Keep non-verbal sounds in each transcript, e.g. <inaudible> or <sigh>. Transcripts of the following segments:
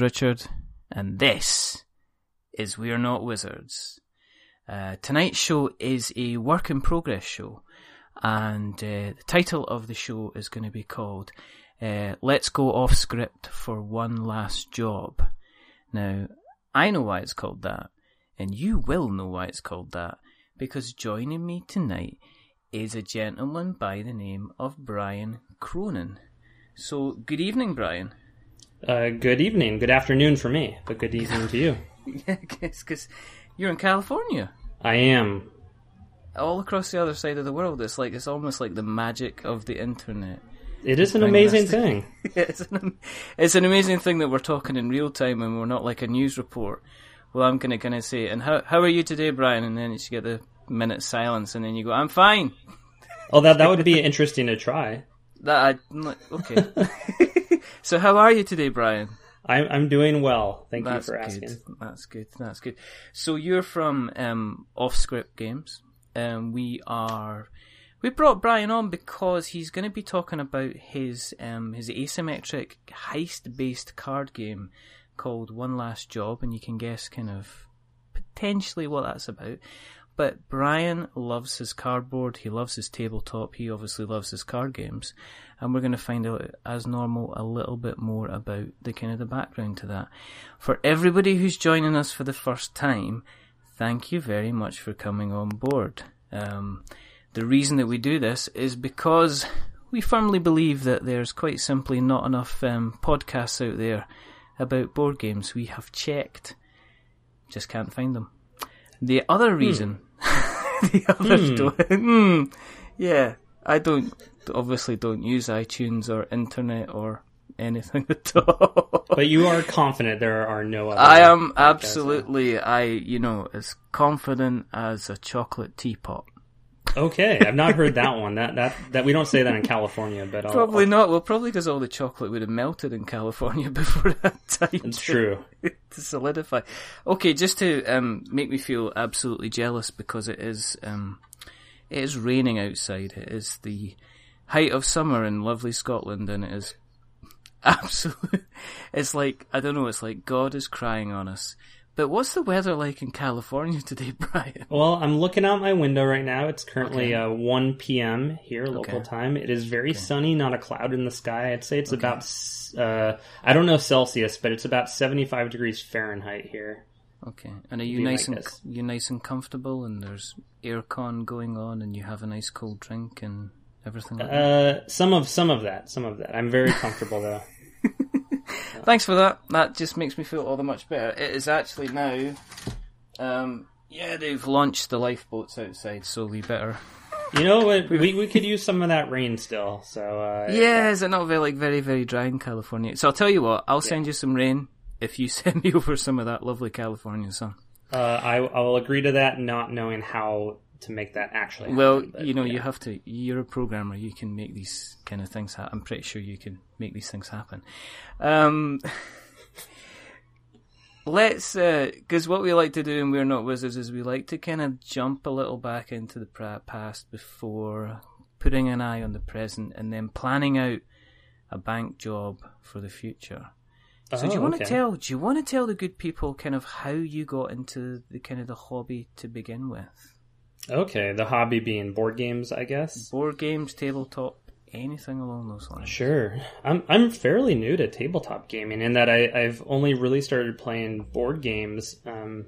Richard, and this is We Are Not Wizards. Uh, tonight's show is a work in progress show, and uh, the title of the show is going to be called uh, Let's Go Off Script for One Last Job. Now, I know why it's called that, and you will know why it's called that, because joining me tonight is a gentleman by the name of Brian Cronin. So, good evening, Brian. Uh, good evening, good afternoon for me, but good evening to you. <laughs> yeah, because you're in California. I am. All across the other side of the world, it's like it's almost like the magic of the internet. It is an amazing thing. <laughs> it's, an, it's an amazing thing that we're talking in real time and we're not like a news report. Well, I'm gonna gonna say, and how how are you today, Brian? And then you get the minute silence, and then you go, "I'm fine." Oh, that that would be <laughs> interesting to try. That I, okay. So how are you today, Brian? I'm I'm doing well. Thank That's you for good. asking. That's good. That's good. So you're from um, Off Script Games. Um, we are. We brought Brian on because he's going to be talking about his um, his asymmetric heist based card game called One Last Job, and you can guess kind of potentially what that's about. But Brian loves his cardboard, he loves his tabletop, he obviously loves his card games, and we're going to find out, as normal, a little bit more about the kind of the background to that. For everybody who's joining us for the first time, thank you very much for coming on board. Um, the reason that we do this is because we firmly believe that there's quite simply not enough um, podcasts out there about board games. We have checked, just can't find them. The other reason, <laughs> the others don't. Hmm, yeah, I don't obviously don't use iTunes or internet or anything <laughs> at all. But you are confident there are no other. I am podcasts absolutely, I you know, as confident as a chocolate teapot. Okay, I've not heard that one. That that that we don't say that in California, but I'll, Probably not. Well, probably because all the chocolate would have melted in California <laughs> before that time. It's to- true. <laughs> to solidify. Okay, just to um, make me feel absolutely jealous because it is um, it is raining outside. It is the height of summer in lovely Scotland, and it is <laughs> absolute. It's like I don't know. It's like God is crying on us. But what's the weather like in California <laughs> today, Brian? Well, I'm looking out my window right now. It's currently Okay. uh, 1 p.m. here, local Okay. time. It is very sunny, not a cloud in the sky. I'd say it's about, uh, I don't know Celsius, but it's about 75 degrees Fahrenheit here. Okay, and are you nice like and this. you nice and comfortable, and there's aircon going on, and you have a nice cold drink and everything like that? Uh, some of some of that, some of that. I'm very comfortable though. <laughs> Thanks for that. That just makes me feel all the much better. It is actually now. Um, yeah, they've launched the lifeboats outside, so we better. You know what? We we could use some of that rain still. So uh, Yeah, is it not very like very very dry in California? So I'll tell you what. I'll send you some rain if you <laughs> send me over some of that lovely California sun. uh, I I will agree to that, not knowing how to make that actually. Well, happen, but you know, you have to. You're a programmer. You can make these kind of things happen. I'm pretty sure you can make these things happen. Um, <laughs> let's, because what we like to do and We're Not Wizards is we like to kind of jump a little back into the past before putting an eye on the present and then planning out a bank job for the future. So do you Oh, want okay. to tell? Do you want to tell the good people kind of how you got into the kind of the hobby to begin with? Okay, the hobby being board games, I guess. board games, tabletop, anything along those lines. Sure. I'm I'm fairly new to tabletop gaming in that I, I've only really started playing board games um,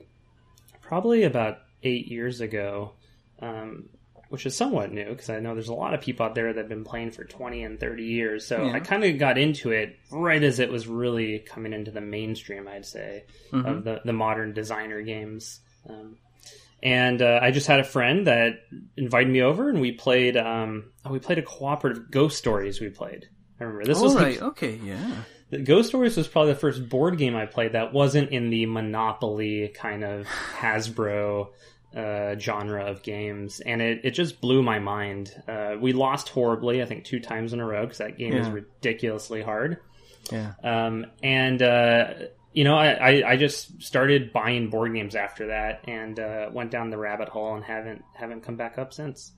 probably about eight years ago, um, which is somewhat new because I know there's a lot of people out there that have been playing for 20 and 30 years. So Yeah. I kind of got into it right as it was really coming into the mainstream, I'd say, of the, the modern designer games. Um, and uh, I just had a friend that invited me over, and we played. Um, oh, we played a cooperative Ghost Stories. We played. I remember this All was right, okay, yeah. Ghost Stories was probably the first board game I played that wasn't in the Monopoly kind of Hasbro uh, genre of games, and it, it just blew my mind. Uh, we lost horribly, I think two times in a row because that game is ridiculously hard. Yeah. Um, and uh, you know, I, I, just started buying board games after that, and uh, went down the rabbit hole and haven't haven't come back up since.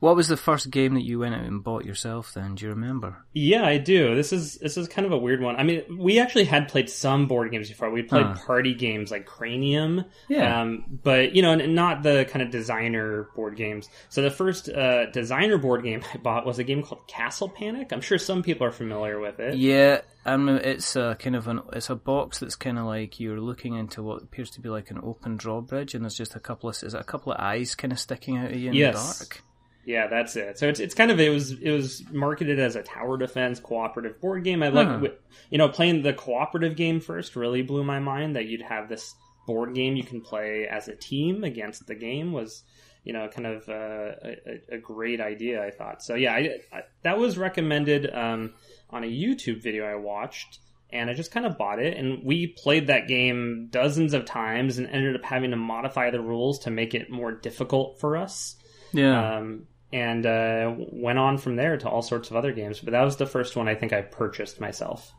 What was the first game that you went out and bought yourself? Then do you remember? Yeah, I do. This is this is kind of a weird one. I mean, we actually had played some board games before. We played Huh. party games like Cranium, Yeah. um, but you know, not the kind of designer board games. So the first uh, designer board game <laughs> I bought was a game called Castle Panic. I'm sure some people are familiar with it. Yeah, um, it's a kind of an it's a box that's kind of like you're looking into what appears to be like an open drawbridge, and there's just a couple of is it a couple of eyes kind of sticking out of you in Yes. the dark. Yeah, that's it. So it's it's kind of it was it was marketed as a tower defense cooperative board game. I like Huh. you know playing the cooperative game first really blew my mind that you'd have this board game you can play as a team against the game was you know kind of uh, a, a- great idea I thought. So yeah, I, I, that was recommended um, on a YouTube video I watched. And I just kind of bought it, and we played that game dozens of times, and ended up having to modify the rules to make it more difficult for us Yeah, um, and uh, went on from there to all sorts of other games. But that was the first one I think I purchased myself.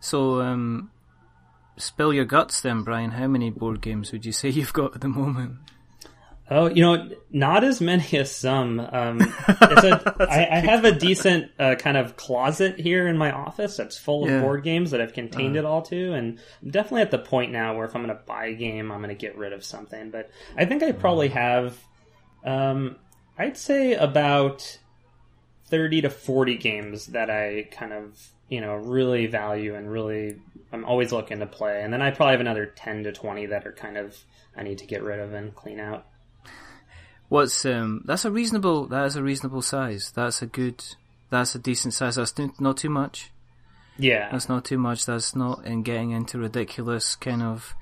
so um, spill your guts then, Brian. How many board games would you say <laughs> you've got at the moment? Oh, you know, not as many as some. Um, <laughs> it's a, I, I have a decent uh, kind of closet here in my office that's full of Yeah. board games that I've contained it all to, and I'm definitely at the point now where if I'm going to buy a game, I'm going to get rid of something. But I think I probably have, um, I'd say about thirty to forty games that I kind of you know really value and really I'm always looking to play, and then I probably have another ten to twenty that are kind of I need to get rid of and clean out. What's um? That's a reasonable. That is a reasonable size. That's a good. That's a decent size. That's not too much. Yeah, That's not too much. That's not in getting into ridiculous kind of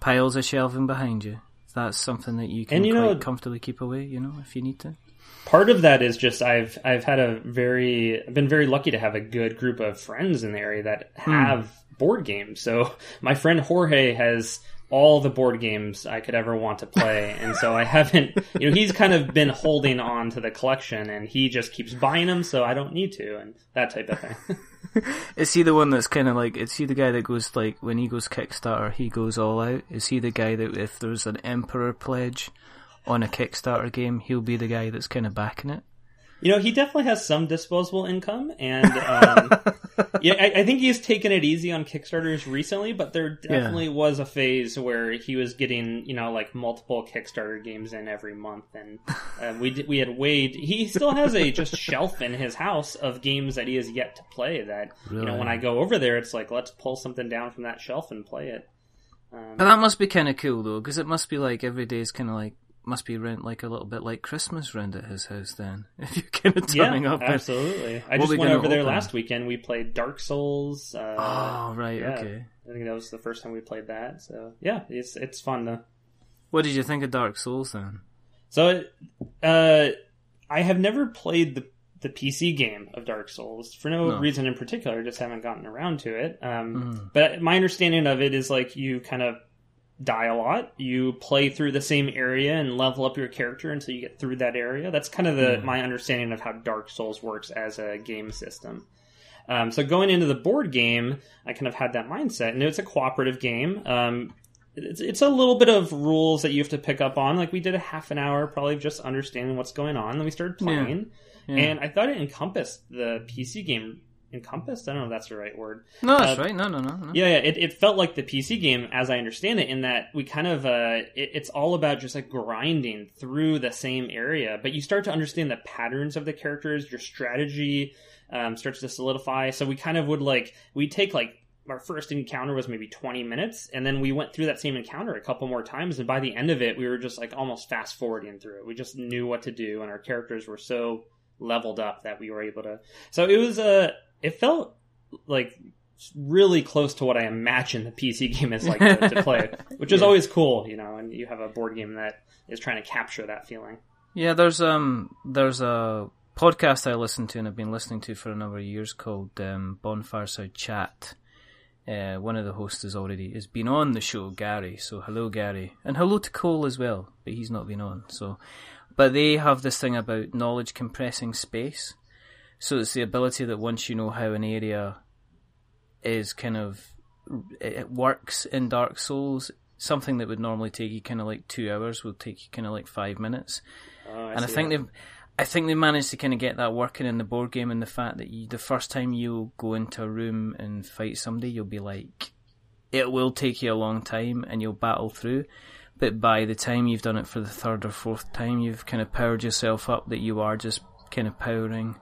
piles of shelving behind you. That's something that you can And you quite know- comfortably keep away. You know, if you need to. part of that is just I've I've had a very I've been very lucky to have a good group of friends in the area that hmm. have board games. So <laughs> my friend Jorge has all the board games I could ever want to play, <laughs> and so I haven't. You know, he's kind of been holding on to the collection, and he just keeps buying them, so I don't need to, and that type of thing. <laughs> <laughs> Is he the one that's kind of like? Is he the guy that goes like when he goes Kickstarter, he goes all out? Is he the guy that if there's an Emperor pledge on a Kickstarter game, he'll be the guy that's kind of backing it? You know, he definitely has some disposable income, and um, <laughs> yeah, I, I think he's taken it easy on Kickstarters recently. But there definitely was a phase where he was getting, you know, like multiple Kickstarter games in every month, and uh, we did, we had weighed. He still has a just <laughs> shelf in his house of games that he has yet to play. That you know, when I go over there, it's like let's pull something down from that shelf and play it. Um, But that must be kind of cool though, because it must be like every day is kind of like must be rent like a little bit like Christmas round at his house. Then <laughs> if you're kind of turning yeah, up, absolutely. I just went over there open? last weekend. We played Dark Souls. Uh, Oh right, yeah. okay. I think that was the first time we played that. So yeah, it's it's fun though. What did you think of Dark Souls then? So uh, I have never played the the PC game of Dark Souls for no, No. reason in particular. Just haven't gotten around to it. Um, Mhm. But my understanding of it is like you kind of die a lot. You play through the same area and level up your character until you get through that area. That's kind of the my understanding of how Dark Souls works as a game system. Um, so going into the board game, I kind of had that mindset, and it's a cooperative game. Um, it's, it's a little bit of rules that you have to pick up on. Like we did a half an hour, probably of just understanding what's going on. Then we started playing, Yeah. and I thought it encompassed the PC game. Encompassed? I don't know if that's the right word. No, that's Uh, right. No, no, no, no. Yeah, yeah. It, it felt like the PC game, as I understand it, in that we kind of uh, it, it's all about just like grinding through the same area, but you start to understand the patterns of the characters. Your strategy um, starts to solidify. So we kind of would like we take like our first encounter was maybe 20 minutes and then we went through that same encounter a couple more times and by the end of it we were just like almost fast forwarding through it we just knew what to do and our characters were so leveled up that we were able to so it was a it felt like really close to what I imagine the PC game is like to, to <laughs> play, which is Yeah. always cool, you know. And you have a board game that is trying to capture that feeling. Yeah, there's um there's a podcast I listen to and I've been listening to for a number of years called um, Bonfireside Chat. Uh, one of the hosts has already has been on the show, Gary. So hello, Gary, and hello to Cole as well, but he's not been on. So, but they have this thing about knowledge compressing space. So it's the ability that once you know how an area is kind of it works in Dark Souls, something that would normally take you kind of like two hours will take you kind of like five minutes Oh, I and I think that. they've. I think they managed to kind of get that working in the board game, and the fact that you, the first time you go into a room and fight somebody, you'll be like, it will take you a long time, and you'll battle through. But by the time you've done it for the third or fourth time, you've kind of powered yourself up that you are just kind of powering,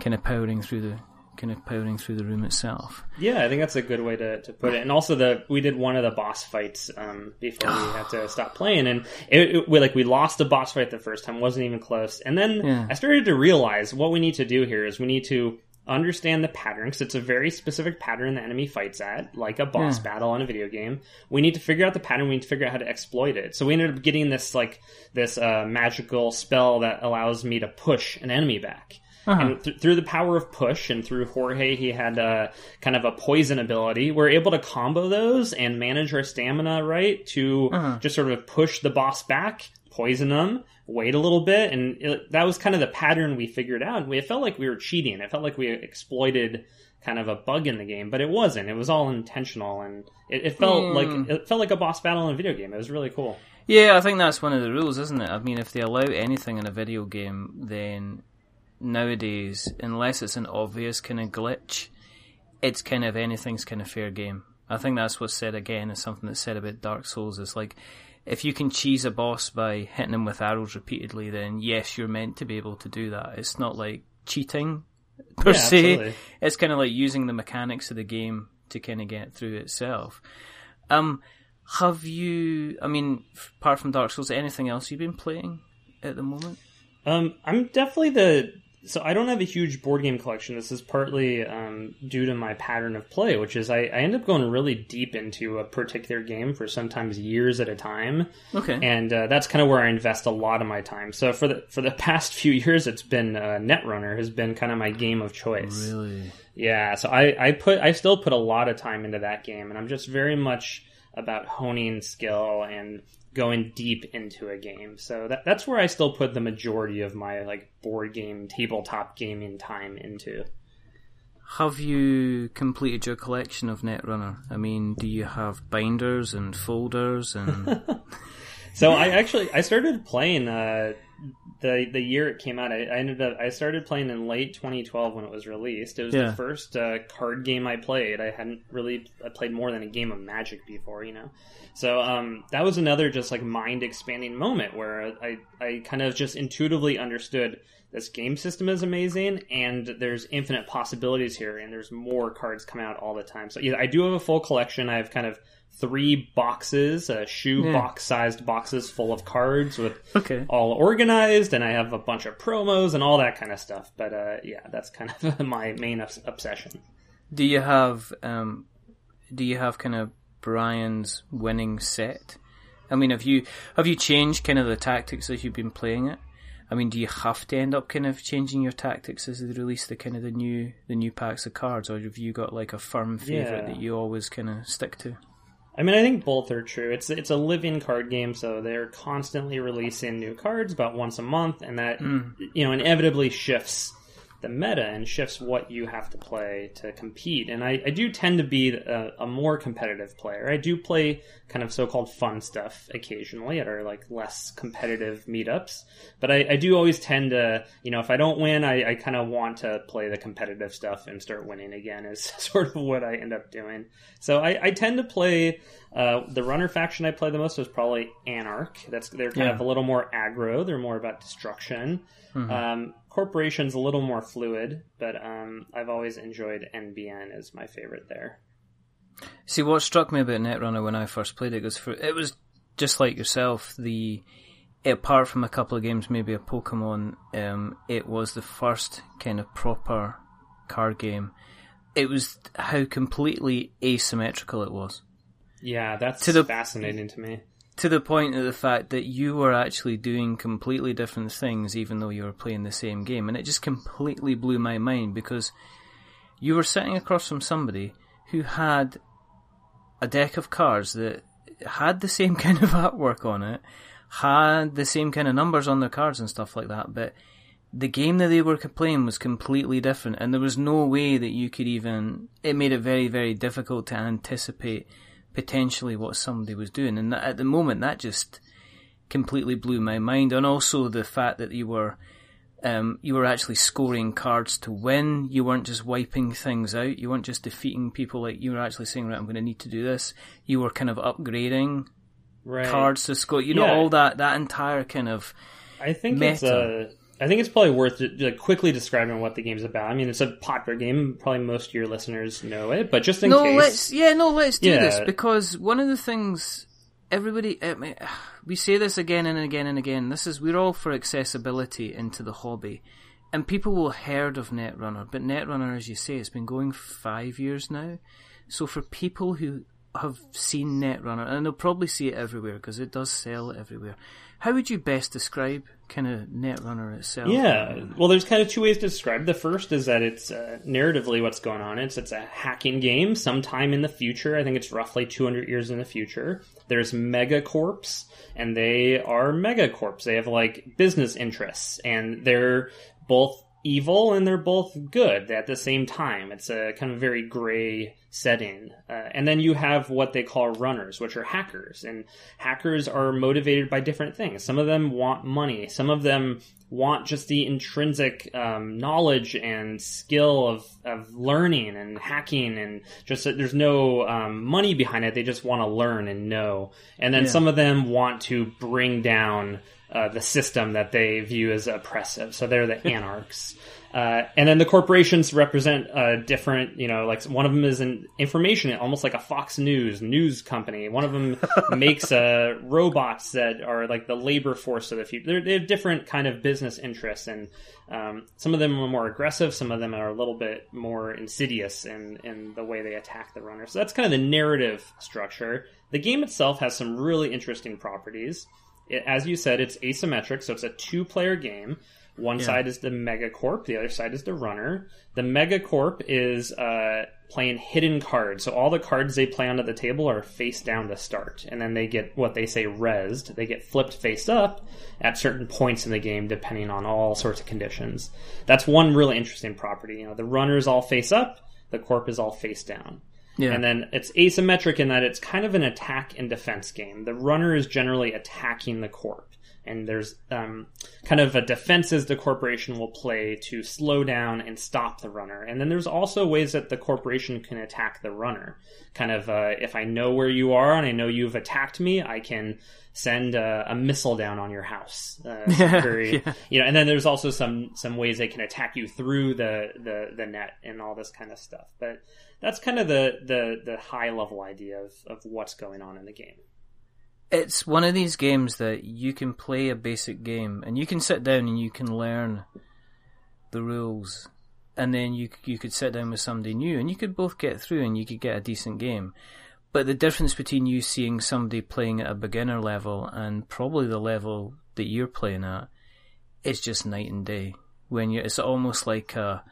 kind of powering through the, kind of powering through the room itself. Yeah, I think that's a good way to, to put it. And also, the we did one of the boss fights um, before we had to <gasps> stop playing, and it, it we like we lost the boss fight the first time, wasn't even close. And then Yeah. I started to realize what we need to do here is we need to understand the pattern because it's a very specific pattern the enemy fights at, like a boss Yeah. battle on a video game. We need to figure out the pattern. We need to figure out how to exploit it. So we ended up getting this like this uh, magical spell that allows me to push an enemy back. Uh-huh. And th- through the power of push and through Jorge, he had uh, kind of a poison ability. We're able to combo those and manage our stamina right to Uh-huh. just sort of push the boss back, poison them, wait a little bit, and it, that was kind of the pattern we figured out. We it felt like we were cheating. It felt like we exploited kind of a bug in the game, but it wasn't. It was all intentional, and it, it felt Hmm. like it felt like a boss battle in a video game. It was really cool. Yeah, I think that's one of the rules, isn't it? I mean, if they allow anything in a video game, then nowadays, unless it's an obvious kind of glitch, it's kind of anything's kind of fair game. I think that's what's said again is something that's said about Dark Souls. Is like, if you can cheese a boss by hitting him with arrows repeatedly, then yes, you're meant to be able to do that. It's not like cheating per Yeah, se. absolutely. It's kind of like using the mechanics of the game to kind of get through itself. Um, have you? I mean, apart from Dark Souls, anything else you've been playing at the moment? Um, I'm definitely the so I don't have a huge board game collection. This is partly um, due to my pattern of play, which is I, I end up going really deep into a particular game for sometimes years at a time, Okay. and uh, that's kind of where I invest a lot of my time. So for the for the <laughs> past few years, it's been uh, Netrunner has been kind of my game of choice. really? Yeah, so I, I put I still put a lot of time into that game, and I'm just very much about honing skill and going deep into a game. So that, that's where I still put the majority of my like board game, tabletop gaming time into. Have you completed your collection of Netrunner? I mean, do you have binders and folders and? <laughs> So I actually I started playing uh, the the year it came out. I, I ended up I started playing in late 2012 when it was released. It was Yeah. the first uh, card game I played. I hadn't really I played more than a game of Magic before, you know. So um, that was another just like mind expanding moment where I I kind of just intuitively understood this game system is amazing and there's infinite possibilities here and there's more cards coming out all the time. So yeah, I do have a full collection. I have kind of three boxes, uh, shoe Yeah. box sized boxes full of cards with okay. all organized and I have a bunch of promos and all that kind of stuff. But uh, yeah, that's kind of <laughs> my main obs- obsession. Do you have um, do you have kind of Brian's winning set? I mean, have you have you changed kind of the tactics as you've been playing it? I mean, do you have to end up kind of changing your tactics as they release the kind of the new the new packs of cards, or have you got like a firm favorite Yeah. that you always kind of stick to? I mean, I think both are true. It's it's a living card game, so they're constantly releasing new cards about once a month, and that hmm. you know inevitably shifts the meta and shifts what you have to play to compete. And I, I do tend to be a, a more competitive player. I do play kind of so-called fun stuff occasionally at our like less competitive meetups, but I, I do always tend to you know if I don't win, I, I kind of want to play the competitive stuff and start winning again. Is <laughs> sort of what I end up doing. So I, I tend to play uh, the runner faction I play the most is probably Anarch. That's they're kind Yeah. of a little more aggro. They're more about destruction. Um, Corporation's a little more fluid, but um, I've always enjoyed NBN as my favorite there. See, what struck me about Netrunner when I first played it was for it was just like yourself. The apart from a couple of games, maybe a Pokemon, um, it was the first kind of proper card game. It was how completely asymmetrical it was. Yeah, that's To the- fascinating to me. To the point of the fact that you were actually doing completely different things, even though you were playing the same game, and it just completely blew my mind because you were sitting across from somebody who had a deck of cards that had the same <laughs> kind of artwork on it, had the same kind of numbers on their cards and stuff like that, but the game that they were playing was completely different, and there was no way that you could even. It made it very, very difficult to anticipate potentially what somebody was doing, and that, at the moment, that just completely blew my mind, and also the fact that you were um, you were actually scoring cards to win. You weren't just wiping things out. You weren't just defeating people. Like you were actually saying, right, I'm going to need to do this. You were kind of upgrading right. cards to score. You know, Yeah. all that that entire kind of I think Meta. it's uh, I think it's probably worth like, quickly describing what the game's about. I mean, it's a popular game. Probably most of your listeners know it, but just in no. case, Let's yeah, no. Let's do Yeah. this because one of the things everybody I mean, we say this again and again and again. This is we're all for accessibility into the hobby. And people will heard of Netrunner, but Netrunner, as you say, it's been going five years now. So for people who have seen Netrunner, and they'll probably see it everywhere because it does sell everywhere, how would you best describe kind of Netrunner itself? Yeah, well, there's kind of two ways to describe. The first is that it's uh, narratively what's going on. It's it's a hacking game. Sometime in the future, I think it's roughly 200 years in the future. There's megacorps, and they are megacorps. They have like business interests, and they're both evil and they're both good at the same time. It's a kind of very gray setting. Uh, and then you have what they call runners, which are hackers. And hackers are motivated by different things. Some of them want money. Some of them want just the intrinsic um, knowledge and skill of, of learning and hacking and just that there's no um, money behind it. They just want to learn and know. And then Yeah. some of them want to bring down uh, the system that they view as oppressive. So they're the <laughs> anarchs. Uh, and then the corporations represent uh, different, you know, like one of them is an information, almost like a Fox News news company. One of them <laughs> makes uh, robots that are like the labor force of the future. They're, they have different kind of business interests, and um, some of them are more aggressive. Some of them are a little bit more insidious in in the way they attack the runner. So that's kind of the narrative structure. The game itself has some really interesting properties. It, as you said, it's asymmetric, so it's a two-player game. One Yeah. side is the Megacorp, the other side is the runner. The Megacorp is uh, playing hidden cards, so all the cards they play onto the table are face down to start, and then they get what they say rezzed. They get flipped face up at certain points in the game, depending on all sorts of conditions. That's one really interesting property. You know, the runners all face up, the corp is all face down. Yeah. And then it's asymmetric in that it's kind of an attack and defense game. The runner is generally attacking the corp. And there's um, kind of a defenses the corporation will play to slow down and stop the runner. And then there's also ways that the corporation can attack the runner. Kind of, uh, if I know where you are and I know you've attacked me, I can send a, a missile down on your house. Uh, <laughs> very, yeah. you know, and then there's also some some ways they can attack you through the the, the net and all this kind of stuff. But that's kind of the the, the high level idea of, of what's going on in the game. It's one of these games that you can play a basic game and you can sit down and you can learn the rules and then you you could sit down with somebody new and you could both get through and you could get a decent game. But the difference between you seeing somebody playing at a beginner level and probably the level that you're playing at is just night and day. When you it's almost like a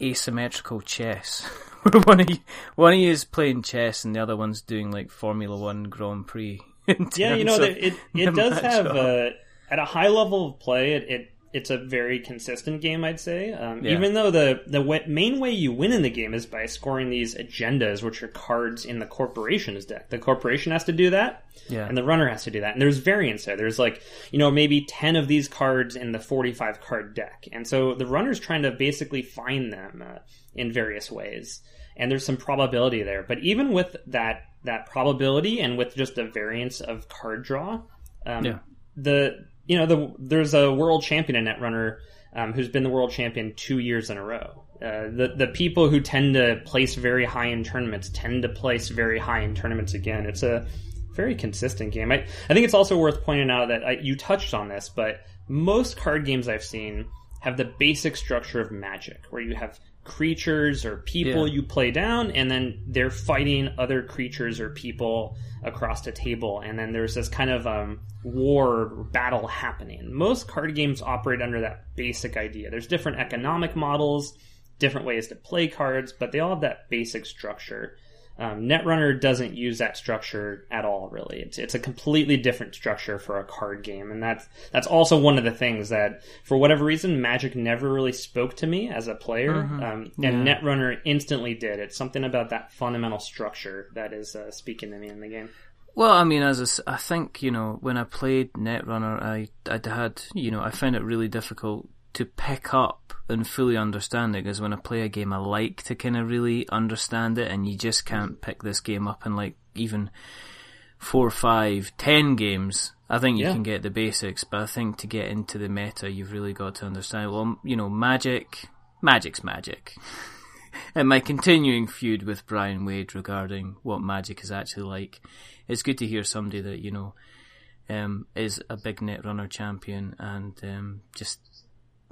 asymmetrical chess. <laughs> Where one of you one of you is playing chess and the other one's doing like Formula One Grand Prix. <laughs> Yeah, you know, of it it, the does have matchup. uh, at a high level of play. It, it it's a very consistent game, I'd say. Um, Yeah. Even though the the way, main way you win in the game is by scoring these agendas, which are cards in the corporation's deck. The corporation has to do that, yeah, and the runner has to do that. And there's variance there. There's like, you know, maybe 10 of these cards in the 45 card deck. And so the runner's trying to basically find them uh, in various ways. And there's some probability there. But even with that, that probability and with just the variance of card draw, um, Yeah. the, you know, the, there's a world champion in Netrunner um, who's been the world champion two years in a row. Uh, the the people who tend to place very high in tournaments tend to place very high in tournaments again. It's a very consistent game. I, I think it's also worth pointing out that I, you touched on this, but most card games I've seen have the basic structure of Magic, where you have creatures or people Yeah. you play down, and then they're fighting other creatures or people across the table, and then there's this kind of um, war battle happening. Most card games operate under that basic idea. There's different economic models, different ways to play cards, but they all have that basic structure. Um, Netrunner doesn't use that structure at all, really. It's it's a completely different structure for a card game, and that's that's also one of the things that, for whatever reason, Magic never really spoke to me as a player, um, and Yeah. Netrunner instantly did. It's something about that fundamental structure that is uh, speaking to me in the game. Well, I mean, as I s- I think you know, when I played Netrunner, I I had you know I found it really difficult to pick up and fully understand it because when I play a game, I like to kind of really understand it, and you just can't pick this game up in like even four, five, ten games. I think you Yeah. can get the basics, but I think to get into the meta, you've really got to understand. Well, you know, magic, magic's magic. <laughs> and my continuing feud with Brian Wade regarding what magic is actually like, it's good to hear somebody that you know um, is a big netrunner champion and um, just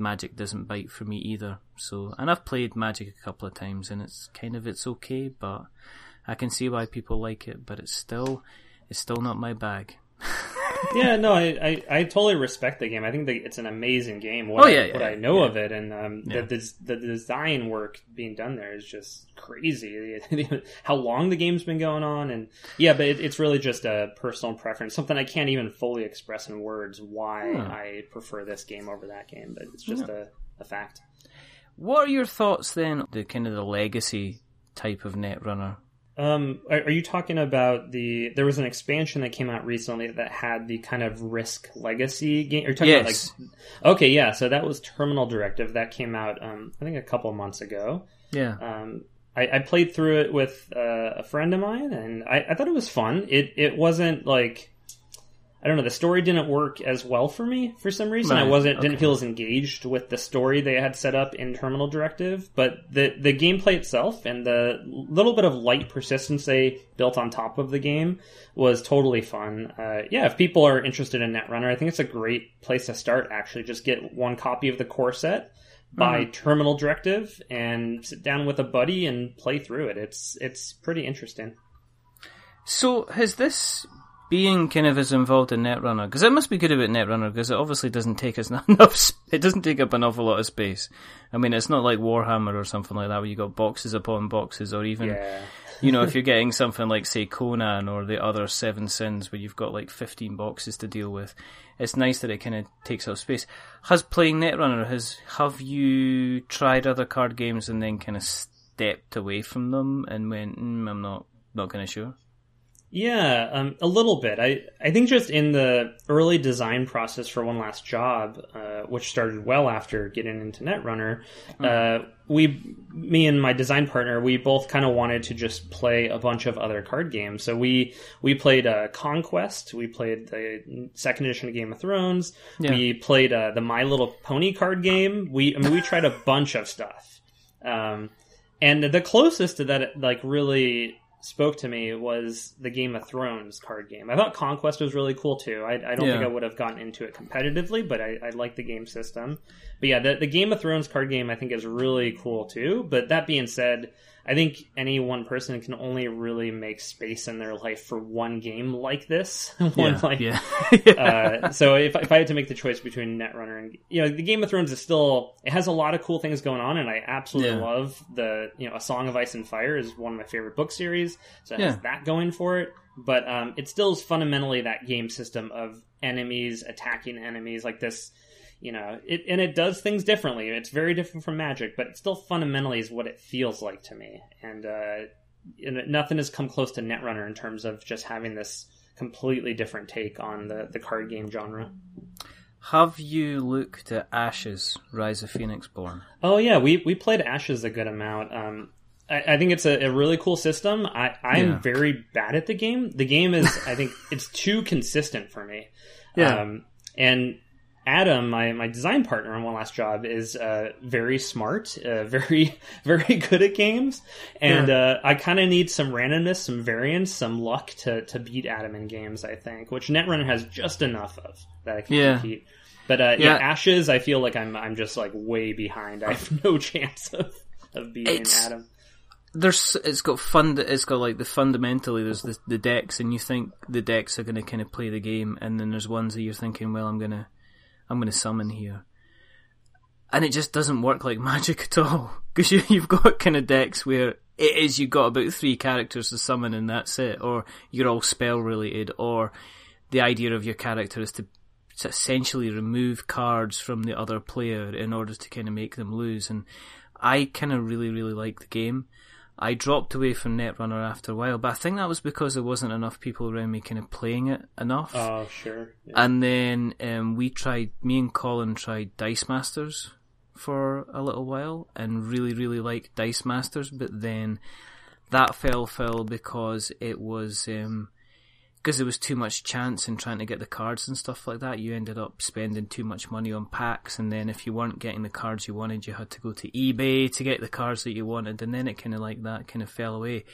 magic doesn't bite for me either. So, and I've played magic a couple of times, and it's kind of it's okay, but I can see why people like it, but it's still it's still not my bag. <laughs> yeah, no, I, I, I totally respect the game. I think that it's an amazing game. What, Oh, yeah, I, yeah, what I know yeah. of it, and um, Yeah. the, the the design work being done there is just crazy. <laughs> How long the game's been going on, and yeah, but it, it's really just a personal preference, something I can't even fully express in words why Hmm. I prefer this game over that game. But it's just a, a fact. What are your thoughts then? The kind of the legacy type of netrunner. Um, are, are you talking about the? There was an expansion that came out recently that had the kind of Risk Legacy game. Are talking Yes. about like? Okay, yeah. So that was Terminal Directive that came out. Um, I think a couple months ago. Yeah. Um, I, I played through it with uh, a friend of mine, and I, I thought it was fun. It it wasn't like I don't know. The story didn't work as well for me for some reason. I wasn't didn't feel as engaged with the story they had set up in Terminal Directive. But the the gameplay itself and the little bit of light persistence they built on top of the game was totally fun. Uh, yeah, if people are interested in Netrunner, I think it's a great place to start. Actually, just get one copy of the core set. By Terminal Directive and sit down with a buddy and play through it. It's it's pretty interesting. So has this being kind of as involved in Netrunner? Because it must be good about Netrunner because it obviously doesn't take us <laughs> enough. It doesn't take up an awful lot of space. I mean, it's not like Warhammer or something like that where you got boxes upon boxes, or even Yeah. you know if <laughs> you're getting something like say Conan or the other Seven Sins where you've got like 15 boxes to deal with. It's nice that it kind of takes up space. Has playing Netrunner has have you tried other card games and then kind of stepped away from them and went, mm, I'm not not kind of sure. Yeah, um, a little bit. I, I think just in the early design process for One Last Job, uh, which started well after getting into Netrunner, uh, we, me and my design partner, we both kind of wanted to just play a bunch of other card games. So we we played uh, Conquest, we played the second edition of Game of Thrones, Yeah. we played uh, the My Little Pony card game. We I mean, we tried a bunch of stuff. Um, and the closest to that, like, really spoke to me was the Game of Thrones card game. I thought Conquest was really cool too. I, I don't Yeah. think I would have gotten into it competitively, but I, I like the game system. But yeah, the, the Game of Thrones card game I think is really cool too. But that being said, I think any one person can only really make space in their life for one game like this. <laughs> one like yeah. uh, <laughs> so if, if I had to make the choice between Netrunner and you know the Game of Thrones is still it has a lot of cool things going on and I absolutely Yeah. love the you know A Song of Ice and Fire is one of my favorite book series so it has that going for it but um, it still is fundamentally that game system of enemies attacking enemies like this you know it and it does things differently it's very different from Magic but it still fundamentally is what it feels like to me and uh, and nothing has come close to Netrunner in terms of just having this completely different take on the, the card game genre. Have you looked at Ashes: Rise of Phoenixborn? Oh yeah, we we played Ashes a good amount. Um, I, I think it's a, a really cool system. I I'm Yeah. very bad at the game. The game is I think it's too consistent for me. Yeah. Um, and Adam, my, my design partner on One Last Job, is uh, very smart, uh, very <laughs> very good at games, and uh, I kind of need some randomness, some variance, some luck to, to beat Adam in games. I think, which Netrunner has just enough of that I can Yeah. compete. But uh, yeah. Yeah. Ashes, I feel like I'm I'm just like way behind. I have <laughs> no chance of of beating It's- Adam. There's, it's got fund, it's got like the fundamentally. There's the, the decks, and you think the decks are going to kind of play the game, and then there's ones that you're thinking, well, I'm gonna, I'm gonna summon here, and it just doesn't work like <laughs> Magic at all because you, you've got kind of decks where it is you've got about three characters to summon and that's it, or you're all spell related, or the idea of your character is to to essentially remove cards from the other player in order to kind of make them lose. And I kind of really, really like the game. I dropped away from Netrunner after a while, but I think that was because there wasn't enough people around me kind of playing it enough. Oh, sure. Yeah. And then um, we tried, me and Colin tried Dice Masters for a little while and really, really liked Dice Masters, but then that fell foul because it was. Um, because there was too much chance in trying to get the cards and stuff like that, you ended up spending too much money on packs, and then if you weren't getting the cards you wanted, you had to go to eBay to get the cards that you wanted, and then it kind of like that kind of fell away.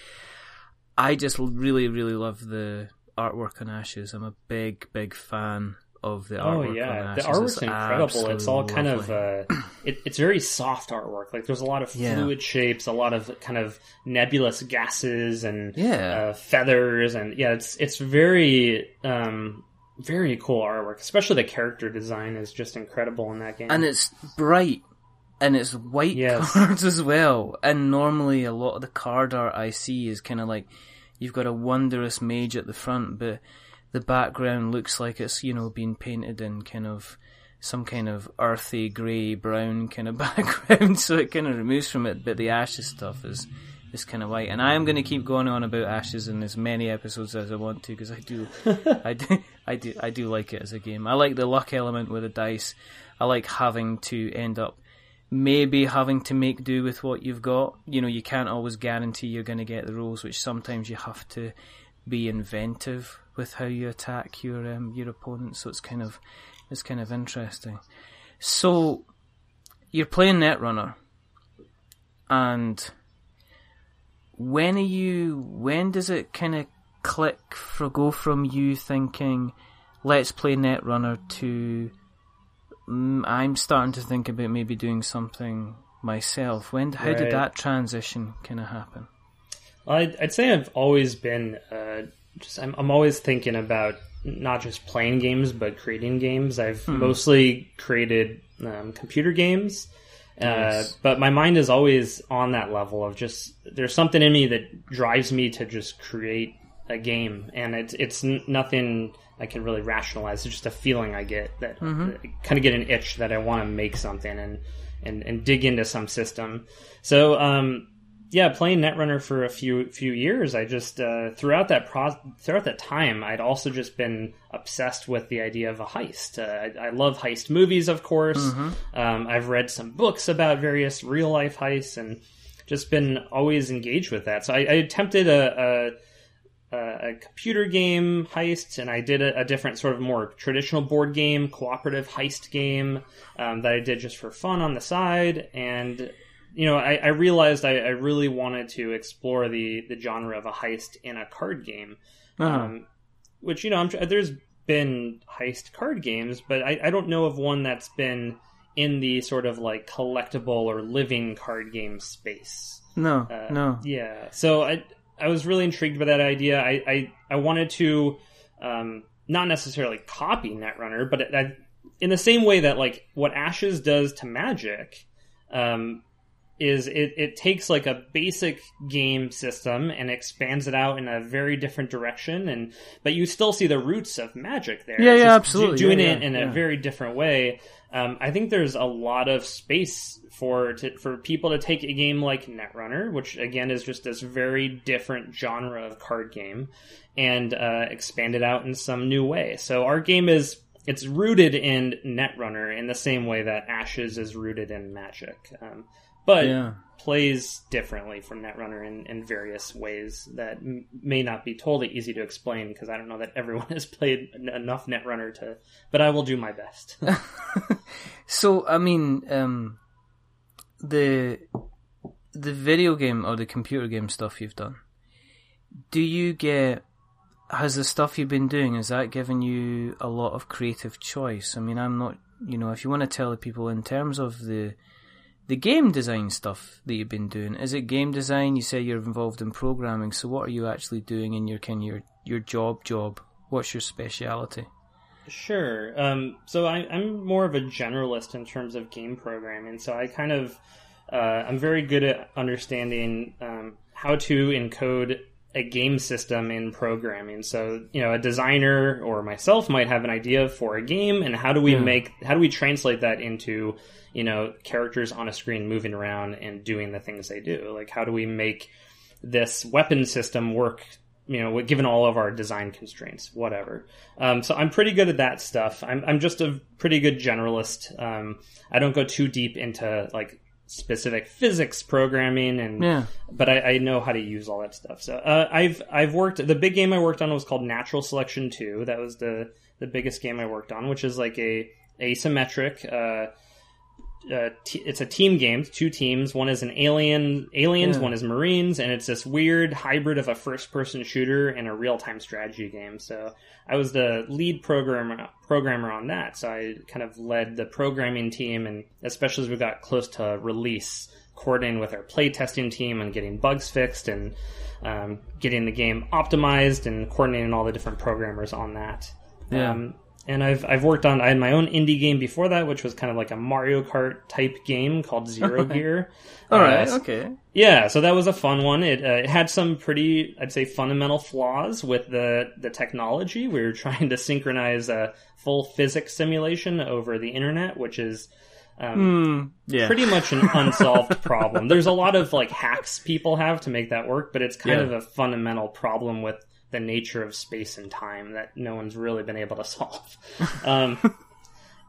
I just really, really love the artwork on Ashes. I'm a big, big fan of the Oh yeah, on the Ashes. artwork's incredible. It's all kind of uh, it, it's very soft artwork. Like there's a lot of Yeah. fluid shapes, a lot of kind of nebulous gases and Yeah. uh, feathers, and yeah, it's it's very um, very cool artwork. Especially the character design is just incredible in that game. and it's bright and it's white Yes. <laughs> cards as well and normally a lot of the card art i see is kind of like you've got a wondrous mage at the front but the background looks like it's you know been painted in kind of some kind of earthy grey brown kind of <laughs> background so it kind of removes from it but the ashes stuff is is kind of white and i am going to keep going on about ashes in as many episodes as i want to because i do I do, <laughs> I do, I do like it as a game. I like the luck element with the dice. I like having to end up maybe having to make do with what you've got. You know, you can't always guarantee you're going to get the rolls, which sometimes you have to be inventive with how you attack your um, your opponent. So it's kind of it's kind of interesting. So you're playing Netrunner, and when are you? When does it kind of click for go from you thinking, let's play Netrunner to mm, I'm starting to think about maybe doing something myself. When? How Right. did that transition kind of happen? I'd, I'd say I've always been uh, just I'm, I'm always thinking about not just playing games but creating games. I've Hmm. mostly created um, computer games, uh, but my mind is always on that level of just there's something in me that drives me to just create a game, and it's it's n- nothing I can really rationalize. It's just a feeling I get that Mm-hmm. Kind of get an itch that I want to make something and and and dig into some system. So um, yeah, playing Netrunner for a few few years, I just uh, throughout that pro- throughout that time, I'd also just been obsessed with the idea of a heist. Uh, I, I love heist movies, of course. Um, I've read some books about various real life heists, and just been always engaged with that. So I, I attempted a, a, a, a computer game heist, and I did a, a different sort of more traditional board game, cooperative heist game um, that I did just for fun on the side, and you know, I, I realized I, I really wanted to explore the the genre of a heist in a card game, Uh-huh. um, which you know, I'm, there's been heist card games, but I, I don't know of one that's been in the sort of like collectible or living card game space. no, Uh, no. Yeah. So I I was really intrigued by that idea. I I, I wanted to um, not necessarily copy Netrunner, but I, in the same way that like what Ashes does to Magic. Um, is it, it takes like a basic game system and expands it out in a very different direction and but you still see the roots of magic there Yeah, It's yeah, absolutely. doing Yeah, it yeah, in a very different way um, I think there's a lot of space for to, for people to take a game like Netrunner, which again is just this very different genre of card game, and uh, expand it out in some new way. So our game is it's rooted in Netrunner in the same way that Ashes is rooted in Magic, um, but Yeah. plays differently from Netrunner in, in various ways that m- may not be totally easy to explain because I don't know that everyone <laughs> has played en- enough Netrunner to. But I will do my best. <laughs> <laughs> So I mean, um, the the video game or the computer game stuff you've done. Do you get has the stuff you've been doing has that given you a lot of creative choice? I mean, I'm not, you know, if you want to tell the people in terms of the the game design stuff that you've been doing, is it game design? You say you're involved in programming, so what are you actually doing in your kind of your your job job? What's your speciality? Sure. Um, so I, I'm more of a generalist in terms of game programming. So I kind of, uh, I'm very good at understanding um, how to encode a game system in programming. So you know, a designer or myself might have an idea for a game, and how do we Yeah. make, how do we translate that into, you know, characters on a screen moving around and doing the things they do? Like, how do we make this weapon system work you know, given all of our design constraints, whatever. Um, so I'm pretty good at that stuff. I'm, I'm just a pretty good generalist. Um, I don't go too deep into like specific physics programming and, Yeah. but I, I know how to use all that stuff. So, uh, I've, I've worked, the big game I worked on was called Natural Selection 2. That was the, the biggest game I worked on, which is like a asymmetric, uh, uh, t- it's a team game, two teams. One is an alien, aliens. Yeah. One is Marines, and it's this weird hybrid of a first-person shooter and a real-time strategy game. So I was the lead programmer programmer on that. So I kind of led the programming team, and especially as we got close to release, coordinating with our playtesting team and getting bugs fixed and um, getting the game optimized and coordinating all the different programmers on that. Yeah. Um, and I've I've worked on I had my own indie game before that, which was kind of like a Mario Kart type game called Zero Gear. <laughs> All Uh, right. Okay. yeah, so that was a fun one. It, uh, it had some pretty, I'd say, fundamental flaws with the the technology. We were <laughs> trying to synchronize a full physics simulation over the internet, which is um, Hmm. Yeah. pretty much an unsolved <laughs> problem. There's a lot of like hacks people have to make that work, but it's kind Yeah. of a fundamental problem with the nature of space and time that no one's really been able to <laughs> solve. <laughs> Um,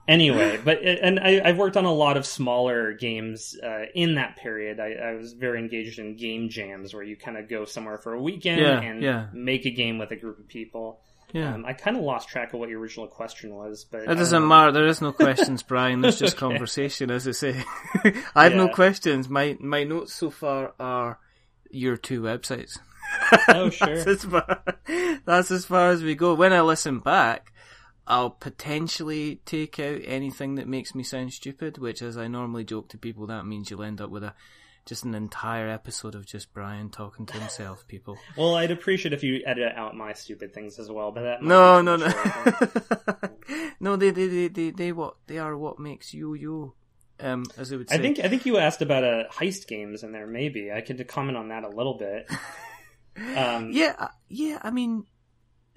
anyway, but and I, I've worked on a lot of smaller games uh, in that period. I, I was very engaged in game jams where you kind of go somewhere for a weekend Yeah, and yeah. make a game with a group of people. yeah. Um, I kind of lost track of what your original question was, but It doesn't matter. There is no questions, <laughs> Brian. There's just Okay. conversation, as I say. I have no questions. My my notes so far are your two websites. <laughs> Oh, sure. That's as far, that's as far as we go. When I listen back, I'll potentially take out anything that makes me sound stupid, which, as I normally joke to people, that means you'll end up with a just an entire episode of just Brian talking to himself. People, Well, I'd appreciate if you edit out my stupid things as well, but that no, no, no, <laughs> no. They, they, they, they, they, what they are, what makes you you. Um, as they would say. I think I think you asked about uh, heist games in there. Maybe I could comment on that a little bit. <laughs> Um, Yeah, uh, yeah. I mean,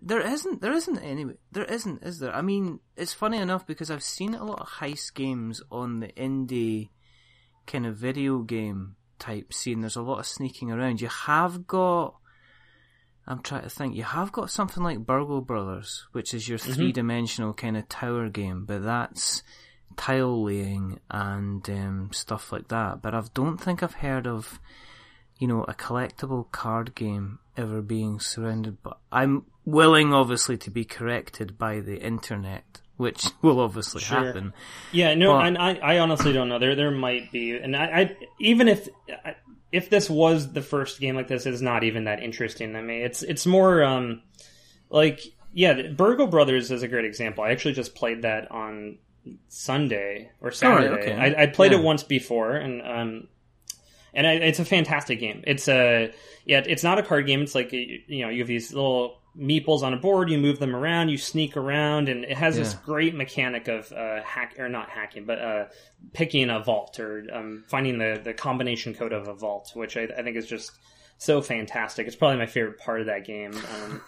there isn't, there isn't any, there isn't, is there? I mean, it's funny enough because I've seen a lot of heist games on the indie kind of video game type scene. There's a lot of sneaking around. You have got, I'm trying to think. You have got something like Burgle Brothers, which is your three dimensional kind of tower game, but that's tile laying and um, stuff like that. But I don't think I've heard of you know, a collectible card game ever being surrounded by. I'm willing, obviously, to be corrected by the internet, which <laughs> will obviously Sure. happen. Yeah, no, But- and I, I honestly don't know. There, there might be, and I, I even if, if this was the first game like this, it's not even that interesting to me. It's, it's more, um, like, yeah, Burgle Brothers is a great example. I actually just played that on Sunday or Saturday. okay. I, I played Yeah. it once before, and um, and I, it's a fantastic game. It's a yeah, it's not a card game. It's like you know, you have these little meeples on a board. You move them around. You sneak around, and it has this great mechanic of uh, hack or not hacking, but uh, picking a vault or um, finding the the combination code of a vault, which I, I think is just so fantastic. It's probably my favorite part of that game. Um,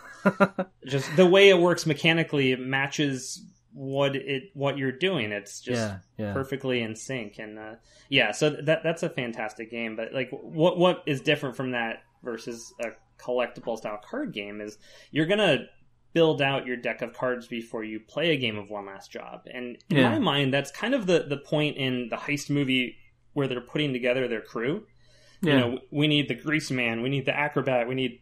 <laughs> just the way it works mechanically, it matches what it what you're doing. It's just Yeah, yeah. perfectly in sync, and uh, yeah, so that that's a fantastic game. But like, what what is different from that versus a collectible style card game is you're gonna build out your deck of cards before you play a game of one last job. And in Yeah. my mind, that's kind of the the point in the heist movie where they're putting together their crew. You know, we need the grease man, we need the acrobat, we need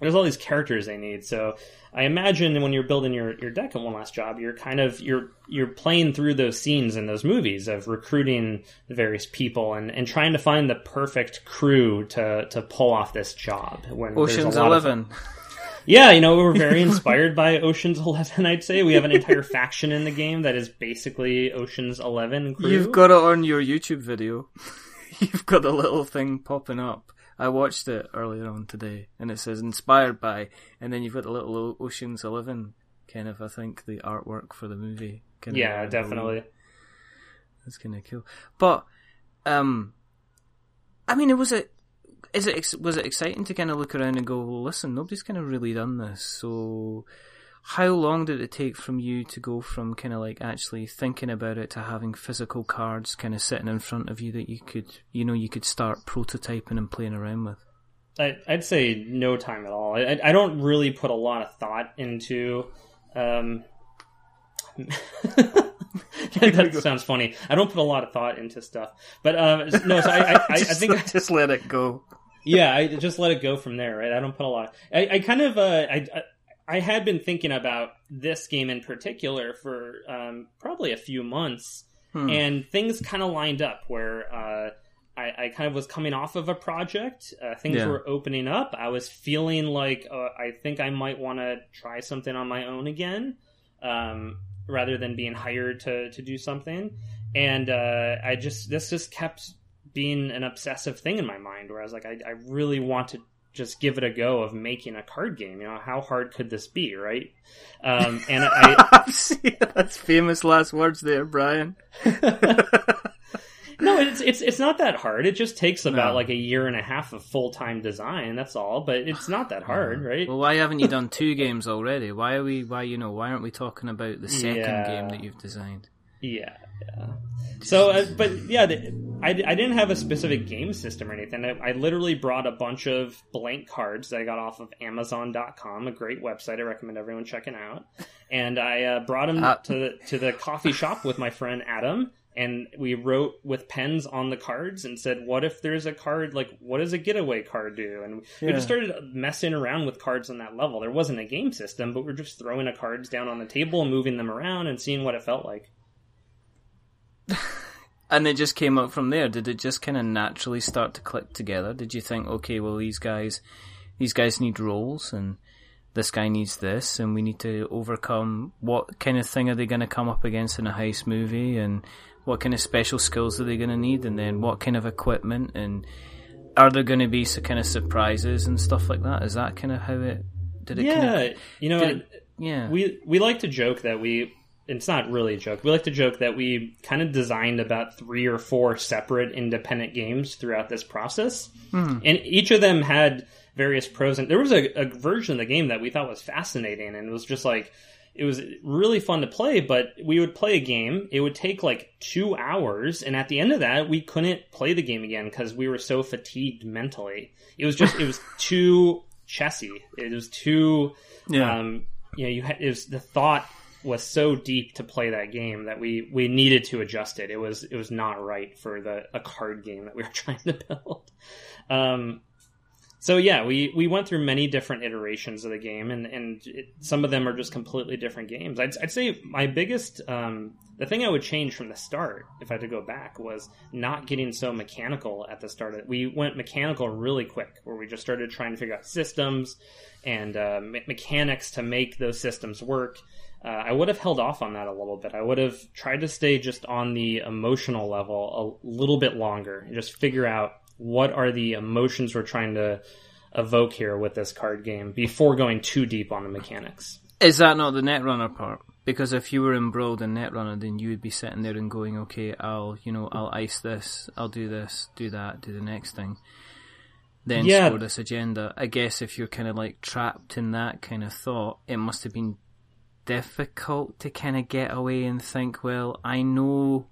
there's all these characters they need. So I imagine when you're building your, your deck at one last job, you're kind of you're you're playing through those scenes in those movies of recruiting the various people and, and trying to find the perfect crew to, to pull off this job. When Ocean's lot of- Eleven. yeah, you know, we're very inspired by Ocean's Eleven. I'd say we have an entire faction in the game that is basically Ocean's Eleven crew. You've got it on your YouTube video. <laughs> You've got a little thing popping up. I watched it earlier on today, and it says inspired by, and then you've got the little Ocean's Eleven kind of, I think, the artwork for the movie. Kind yeah, uh, definitely. That's kind of cool. But, um, I mean, it was a, is it ex- was it exciting to kind of look around and go, well, listen, nobody's kind of really done this. So, how long did it take from you to go from kind of like actually thinking about it to having physical cards kind of sitting in front of you that you could, you know, you could start prototyping and playing around with? I, would say no time at all. I, I, don't really put a lot of thought into. Um, <laughs> that sounds funny. I don't put a lot of thought into stuff, but uh, no. So I, I, <laughs> I, just, think just let it go. Yeah, I just let it go from there. Right. I don't put a lot. Of, I, I kind of. Uh, I, I had been thinking about this game in particular for um, probably a few months, hmm. and things kind of lined up where. Uh, I, I, kind of was coming off of a project. Uh, things yeah. were opening up. I was feeling like uh, I think I might want to try something on my own again. Um, rather than being hired to to do something. And uh, I just this just kept being an obsessive thing in my mind where I was like, I, I really want to just give it a go of making a card game. You know, how hard could this be, right? Um, and I, <laughs> that's famous last words there, Brian. <laughs> no, it's it's it's not that hard. It just takes about no. like a year and a half of full time design. That's all. But it's not that hard, right? Well, why haven't you done two games already? Why are we? Why you know? Why aren't we talking about the second yeah. game that you've designed? Yeah, yeah. So, uh, but yeah, the, I, I didn't have a specific game system or anything. I, I, literally brought a bunch of blank cards that I got off of Amazon.com, a great website I recommend everyone checking out. And I uh, brought them uh, to the, to the coffee shop with my friend Adam, and we wrote with pens on the cards and said, "What if there's a card like what does a getaway card do?" And yeah. we just started messing around with cards on that level. There wasn't a game system, but we're just throwing the cards down on the table and moving them around and seeing what it felt like. And it just came up from there. Did it just kind of naturally start to click together? Did you think, okay, well these guys, these guys need roles and this guy needs this and we need to overcome what kind of thing are they going to come up against in a heist movie and what kind of special skills are they going to need, and then what kind of equipment, and are there going to be some kind of surprises and stuff like that? Is that kind of how it did? It yeah, kind of, you know, it, yeah. We we like to joke that we. It's not really a joke. We like to joke that we kind of designed about three or four separate independent games throughout this process, hmm. and each of them had various pros. And there was a, a version of the game that we thought was fascinating, and it was just like it was really fun to play, but we would play a game. It would take like two hours, and at the end of that, we couldn't play the game again because we were so fatigued mentally. It was just it was <laughs> too chessy. It was too, yeah. Um, you know, you had it was the thought was so deep to play that game that we we needed to adjust it. It was it was not right for the a card game that we were <laughs> trying to build. Um, so yeah, we we went through many different iterations of the game, and and it, some of them are just completely different games. I'd, I'd say my biggest um, the thing I would change from the start, if I had to go back, was not getting so mechanical at the start. We went mechanical really quick, where we just started trying to figure out systems and uh, me- mechanics to make those systems work. Uh, I would have held off on that a little bit. I would have tried to stay just on the emotional level a little bit longer and just figure out what are the emotions we're trying to evoke here with this card game before going too deep on the mechanics. Is that not the Netrunner part? Because if you were embroiled in Netrunner, then you would be sitting there and going, "Okay, I'll, you know, I'll ice this, I'll do this, do that, do the next thing." Then yeah. score this agenda. I guess if you're kind of like trapped in that kind of thought, it must have been difficult to kind of get away and think, well, I know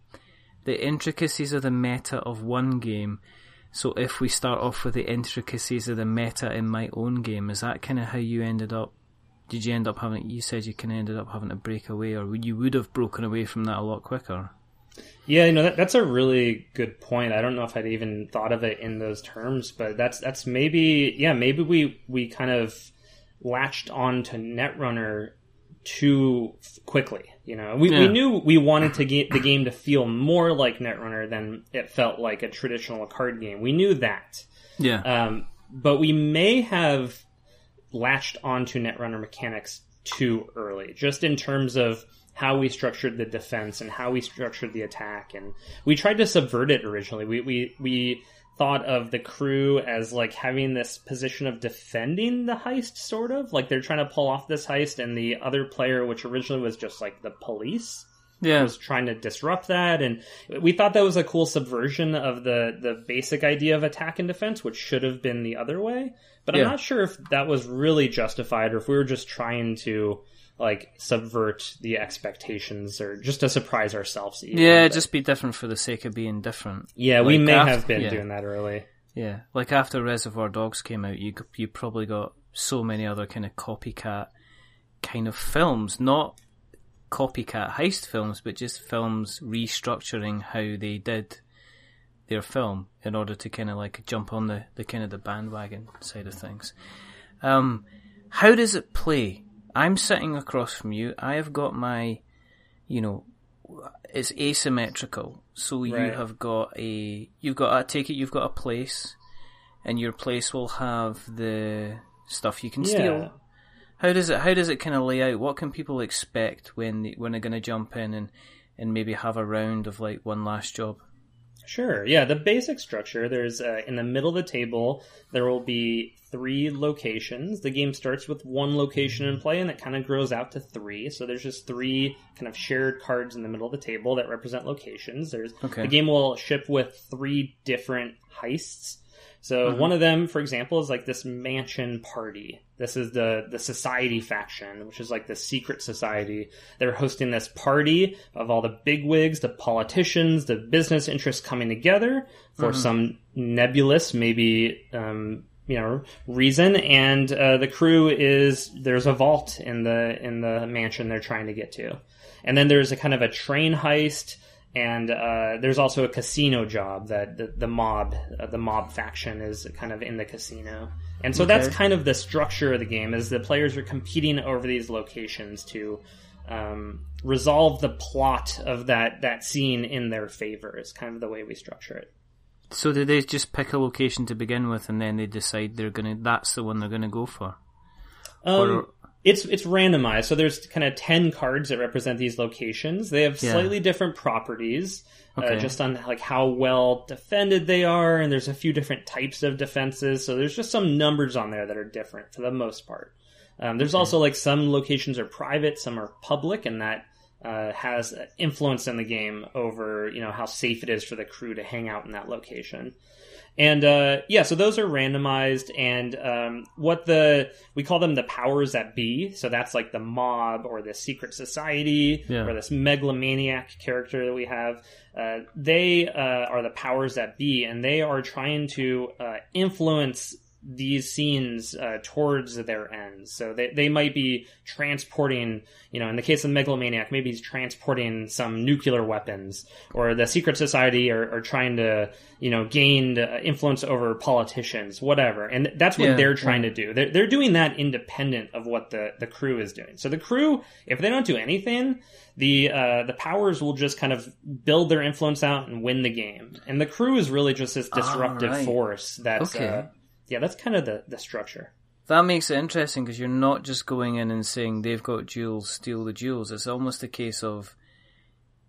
the intricacies of the meta of one game, so if we start off with the intricacies of the meta in my own game, is that kind of how you ended up? Did you end up having? You said you kind of ended up having to break away, or you would have broken away from that a lot quicker. Yeah, you know that, that's a really good point. I don't know if I'd even thought of it in those terms, but that's that's maybe yeah maybe we we kind of latched on to Netrunner too quickly. You know, we, yeah. we knew we wanted to get the game to feel more like Netrunner than it felt like a traditional card game. We knew that. Yeah. Um, but we may have latched onto Netrunner mechanics too early, just in terms of how we structured the defense and how we structured the attack. And we tried to subvert it originally. We, we, we thought of the crew as like having this position of defending the heist, sort of like they're trying to pull off this heist, and the other player, which originally was just like the police, yeah. was trying to disrupt that, and we thought that was a cool subversion of the the basic idea of attack and defense, which should have been the other way. But yeah. I'm not sure if that was really justified, or if we were just trying to like subvert the expectations or just to surprise ourselves. Even, yeah, but... just be different for the sake of being different. Yeah, like we may after, have been yeah. doing that early. Yeah, like after Reservoir Dogs came out, you you probably got so many other kind of copycat kind of films, not copycat heist films, but just films restructuring how they did their film in order to kind of like jump on the, the kind of the bandwagon side of things. Um, how does it play? I'm sitting across from you. I have got my, you know, it's asymmetrical. So you have got a, you've got, I take it you've got a place, and your place will have the stuff you can steal. How does it? How does it kind of lay out? What can people expect when they, when they're going to jump in and and maybe have a round of like one last job? Sure. Yeah, the basic structure there's uh, in the middle of the table there will be three locations. The game starts with one location in play and it kind of grows out to three. So there's just three kind of shared cards in the middle of the table that represent locations. There's Okay. the game will ship with three different heists. So one of them, for example, is like this mansion party. This is the the society faction, which is like the secret society. They're hosting this party of all the bigwigs, the politicians, the business interests coming together for some nebulous, maybe um, you know, reason. And uh, the crew is there's a vault in the in the mansion they're trying to get to, and then there's a kind of a train heist and uh, there's also a casino job that the, the mob uh, the mob faction is kind of in the casino. And so that's kind of the structure of the game is the players are competing over these locations to um, resolve the plot of that that scene in their favor is kind of the way we structure it. So do they just pick a location to begin with, and then they decide they're gonna that's the one they're gonna go for? Um, Or- it's it's randomized, so there's kind of ten cards that represent these locations. They have Yeah. slightly different properties, Okay. uh, just on like how well defended they are, and there's a few different types of defenses. So there's just some numbers on there that are different for the most part. Um, there's also like some locations are private, some are public, and that uh, has influence in the game over you know how safe it is for the crew to hang out in that location. And uh, yeah, so those are randomized, and um, what the we call them the powers that be. So that's like the mob or the secret society Yeah. or this megalomaniac character that we have. Uh, they uh, are the powers that be, and they are trying to uh, influence these scenes uh, towards their ends. So they, they might be transporting, you know, in the case of the megalomaniac, maybe he's transporting some nuclear weapons, or the secret society are, are trying to, you know, gain uh, influence over politicians, whatever. And that's what Yeah, they're trying to do. They're, they're doing that independent of what the, the crew is doing. So the crew, if they don't do anything, the uh, the powers will just kind of build their influence out and win the game. And the crew is really just this disruptive right. force that's Okay. uh, yeah, that's kind of the, the structure. That makes it interesting because you're not just going in and saying they've got jewels, steal the jewels. It's almost a case of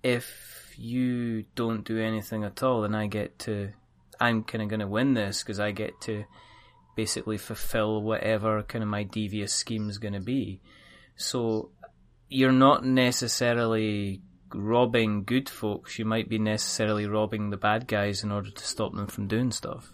if you don't do anything at all, then I get to, I'm kind of going to win this because I get to basically fulfill whatever kind of my devious scheme is going to be. So you're not necessarily robbing good folks. You might be necessarily robbing the bad guys in order to stop them from doing stuff.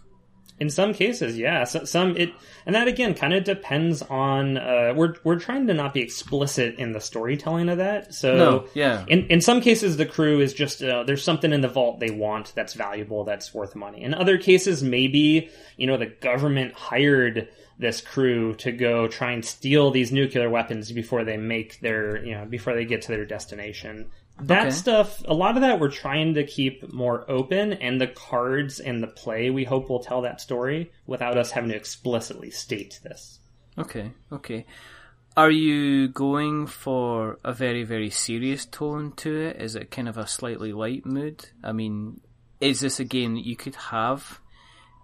In some cases, yeah. So, some it, and that again kind of depends on. Uh, we're we're trying to not be explicit in the storytelling of that. So No, yeah. In in some cases, the crew is just uh, there's something in the vault they want that's valuable that's worth money. In other cases, maybe you know the government hired this crew to go try and steal these nuclear weapons before they make their you know before they get to their destination. That Okay. stuff, a lot of that, we're trying to keep more open, and the cards and the play we hope will tell that story without us having to explicitly state this. Okay, okay. Are you going for a very, very serious tone to it? Is it kind of a slightly light mood? I mean, is this a game that you could have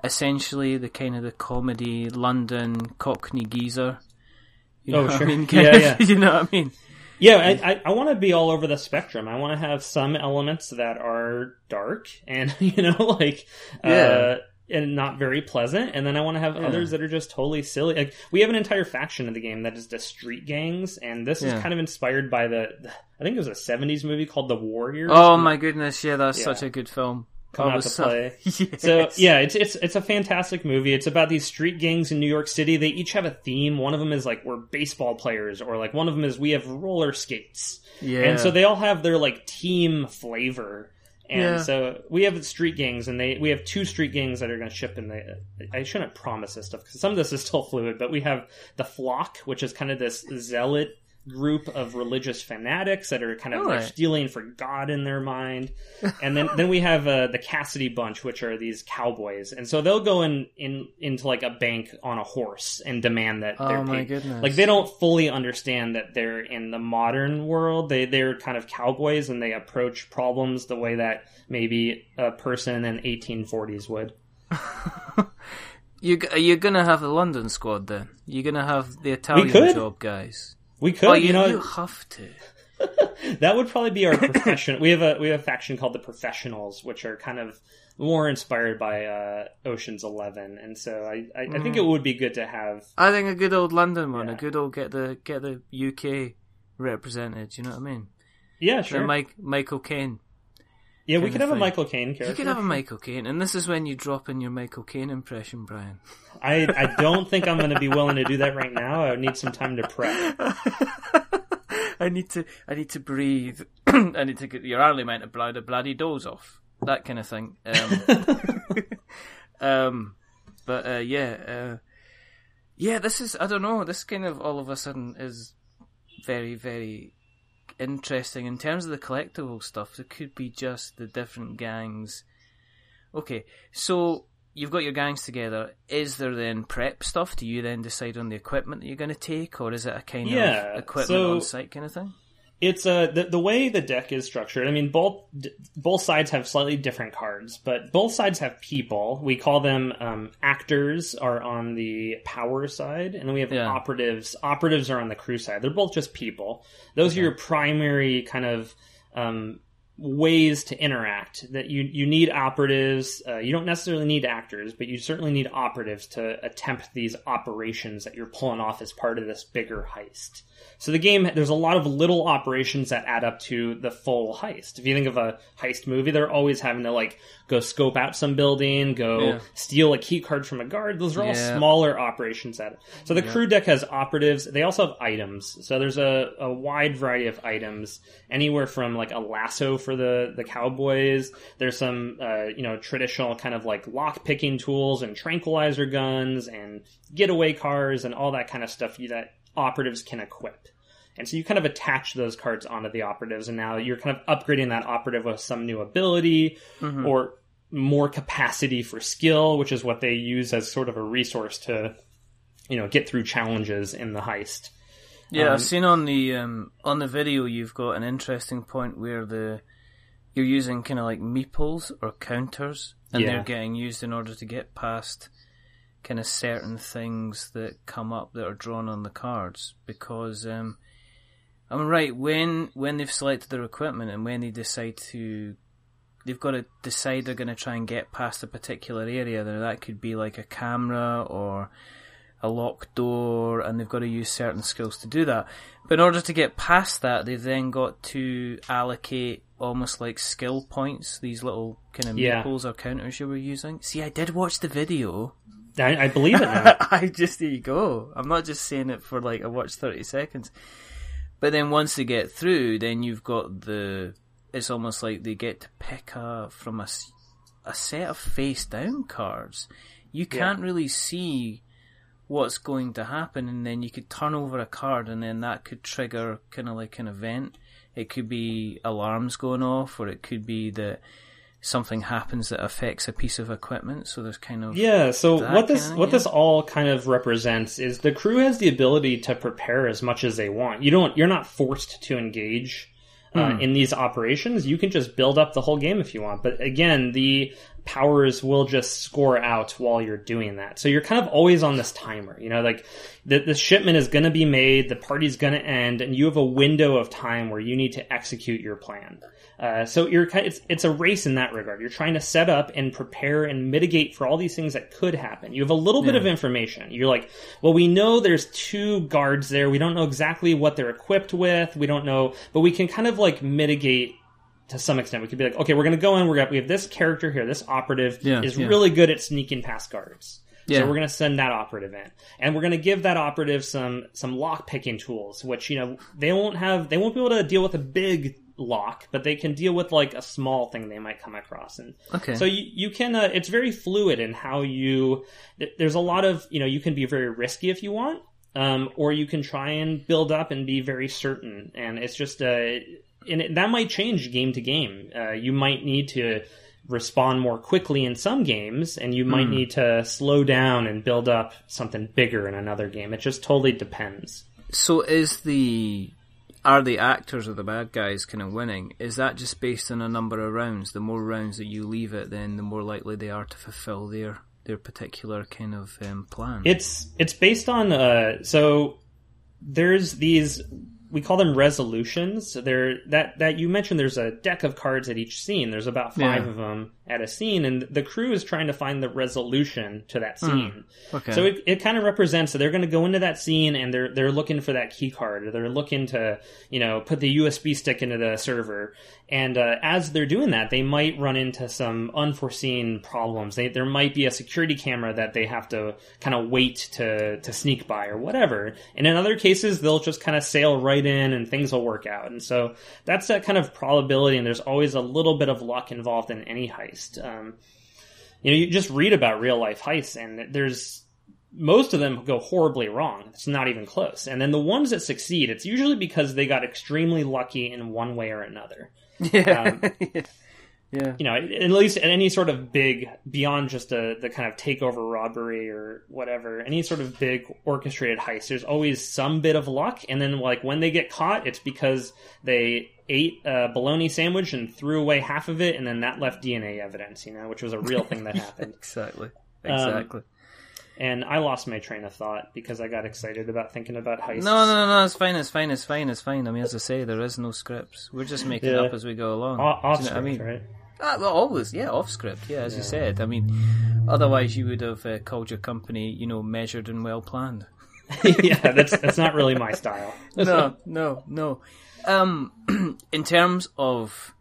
essentially the kind of the comedy London Cockney geezer? You oh, know Oh, what I sure. mean? <laughs> Yeah, yeah. <laughs> You know what I mean? Yeah, I, I, I want to be all over the spectrum. I want to have some elements that are dark and <laughs> you know like Yeah. uh, and not very pleasant, and then I want to have others that are just totally silly. Like we have an entire faction of the game that is the street gangs, and this Yeah. is kind of inspired by the I think it was a '70s movie called The Warriors. Oh my goodness, yeah, that's Yeah. such a good film. Come out to <laughs> so- play. Yes. So yeah, it's it's it's a fantastic movie. It's about these street gangs in New York City. They each have a theme. One of them is like we're baseball players, or like one of them is we have roller skates. yeah. And so they all have their like team flavor. And Yeah. so we have street gangs, and they we have two street gangs that are going to ship in the. I shouldn't promise this stuff because some of this is still fluid, but we have the flock, which is kind of this zealot group of religious fanatics that are kind of like Alright. stealing for God in their mind, <laughs> and then then we have uh, the Cassidy bunch, which are these cowboys, and so they'll go in in into like a bank on a horse and demand that they're Oh my paid. goodness. Like they don't fully understand that they're in the modern world. They they're kind of cowboys and they approach problems the way that maybe a person in 1840s would. <laughs> You you're gonna have the London squad then. You're gonna have the Italian job guys. We could, Oh, you, you, know, you have to. <laughs> that would probably be our profession. we have a we have a faction called the Professionals, which are kind of more inspired by uh, Ocean's Eleven, and so I I, I think it would be good to have. I think a good old London one, a good old get the get the UK represented. You know what I mean? Yeah, The sure. Mike Michael Caine. Yeah, we could of have a. Michael Caine character. You could have a Michael Caine, and this is when you drop in your Michael Caine impression, Brian. I I don't think I'm going to be willing to do that right now. I need some time to prep. <laughs> I need to I need to breathe. <clears throat> I need to get your early meant to blow the bloody doors off. That kind of thing. Um, <laughs> um but uh, yeah, uh, yeah. This is I don't know. This kind of all of a sudden is very very interesting in terms of the collectible stuff. It could be just the different gangs. Okay, so you've got your gangs together. Is there then prep stuff? Do you then decide on the equipment that you're going to take, or is it a kind Yeah, of equipment so- on site kind of thing? It's uh the, the way the deck is structured. I mean, both both sides have slightly different cards, but both sides have people. We call them um, actors are on the power side, and then we have Yeah. operatives. Operatives are on the crew side. They're both just people. Those are your primary kind of um, ways to interact. That you you need operatives. Uh, you don't necessarily need actors, but you certainly need operatives to attempt these operations that you're pulling off as part of this bigger heist. So the game, there's a lot of little operations that add up to the full heist. If you think of a heist movie, they're always having to like go scope out some building, go Yeah. steal a key card from a guard. Those are all Yeah. smaller operations. That so the crew deck has operatives. They also have items. So there's a, a wide variety of items, anywhere from like a lasso for the the cowboys. There's some uh, you know traditional kind of like lock picking tools and tranquilizer guns and getaway cars and all that kind of stuff that operatives can equip. And so you kind of attach those cards onto the operatives, and now you're kind of upgrading that operative with some new ability or more capacity for skill, which is what they use as sort of a resource to, you know, get through challenges in the heist. Yeah, Um, I've seen on the um, on the video you've got an interesting point where the you're using kind of like meeples or counters, and Yeah. they're getting used in order to get past kind of certain things that come up that are drawn on the cards. Because um, I'm right when when they've selected their equipment and when they decide to. They've got to decide they're going to try and get past a particular area. Now that could be like a camera or a locked door and they've got to use certain skills to do that. But in order to get past that, they've then got to allocate almost like skill points, these little kind of Yeah. or counters you were using. See, I did watch the video. I, I believe it now. <laughs> I just, there you go. I'm not just saying it for like, I watched 30 seconds. But then once they get through, then you've got the, it's almost like they get to pick a, from a, a set of face down cards. You can't really see what's going to happen, and then you could turn over a card, and then that could trigger kind of like an event. It could be alarms going off, or it could be that something happens that affects a piece of equipment. So there's kind of Yeah, so what this kinda, what yeah. this all kind of represents is the crew has the ability to prepare as much as they want. You don't you're not forced to engage uh, Hmm. in these operations. You can just build up the whole game if you want. But again, the powers will just score out while you're doing that. So you're kind of always on this timer. You know, like the, the shipment is going to be made, the party's going to end, and you have a window of time where you need to execute your plan. Uh, so you're kind it's it's a race in that regard. You're trying to set up and prepare and mitigate for all these things that could happen. You have a little bit of information. You're like, well, we know there's two guards there. We don't know exactly what they're equipped with. We don't know, but we can kind of like mitigate to some extent. We could be like, okay, we're going to go in. We're gonna, we have this character here. This operative Yeah, is yeah. really good at sneaking past guards. Yeah. So we're going to send that operative in, and we're going to give that operative some some lock picking tools, which you know they won't have. They won't be able to deal with a big lock, but they can deal with like a small thing they might come across. And Okay. so you, you can, uh, it's very fluid in how you, th- there's a lot of, you know, you can be very risky if you want, um, or you can try and build up and be very certain. And it's just, uh, and it, that might change game to game. Uh, you might need to respond more quickly in some games, and you might need to slow down and build up something bigger in another game. It just totally depends. So is the are the actors or the bad guys kind of winning? Is that just based on a number of rounds? The more rounds that you leave it, then the more likely they are to fulfill their their particular kind of um, plan. It's it's based on uh so there's these we call them resolutions. So there that that you mentioned there's a deck of cards at each scene. There's about 5 Yeah. of them at a scene and the crew is trying to find the resolution to that scene. okay. So it, it kind of represents that they're going to go into that scene and they're they're looking for that key card or they're looking to you know put the USB stick into the server and uh, as they're doing that they might run into some unforeseen problems. They, there might be a security camera that they have to kind of wait to to sneak by or whatever. And in other cases they'll just kind of sail right in and things will work out. And so that's that kind of probability and there's always a little bit of luck involved in any heist. Um, you know, you just read about real life heists, and there's most of them go horribly wrong. It's not even close. And then the ones that succeed, it's usually because they got extremely lucky in one way or another. <laughs> yeah. um, <laughs> yeah. You know, at least at any sort of big, beyond just a, the kind of takeover robbery or whatever, any sort of big orchestrated heist, there's always some bit of luck. And then, like, when they get caught, it's because they ate a bologna sandwich and threw away half of it, and then that left DNA evidence, you know, which was a real thing that <laughs> happened. Exactly. Um, Exactly. And I lost my train of thought because I got excited about thinking about heists. no, no, no, it's fine, it's fine, it's fine, it's fine. I mean, as I say, there is no scripts. We're just making Yeah. it up as we go along. Off, Do off what I mean? right? Ah, well, always, yeah, off script, yeah, as you said. I mean, otherwise you would have uh, called your company, you know, measured and well planned. <laughs> yeah, that's that's not really my style. <laughs> no, no, no. Um, <clears throat> in terms of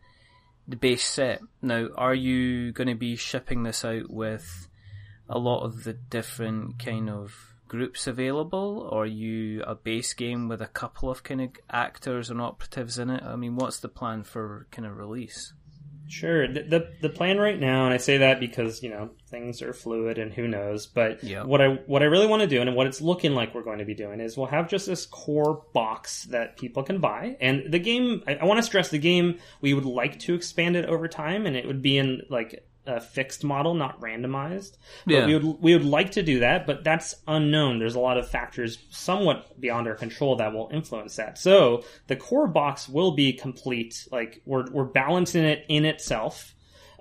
the base set, now, are you going to be shipping this out with a lot of the different kind of groups available, or are you a base game with a couple of kind of actors and operatives in it? I mean, what's the plan for kind of release? Sure. The, the the plan right now, and I say that because you know things are fluid and who knows. But Yeah. what I what I really want to do, and what it's looking like we're going to be doing, is we'll have just this core box that people can buy, and the game. I, I want to stress the game. We would like to expand it over time, and it would be in like a fixed model, not randomized. But Yeah. we would we would like to do that, but that's unknown. There's a lot of factors somewhat beyond our control that will influence that. So the core box will be complete. Like we're we're balancing it in itself.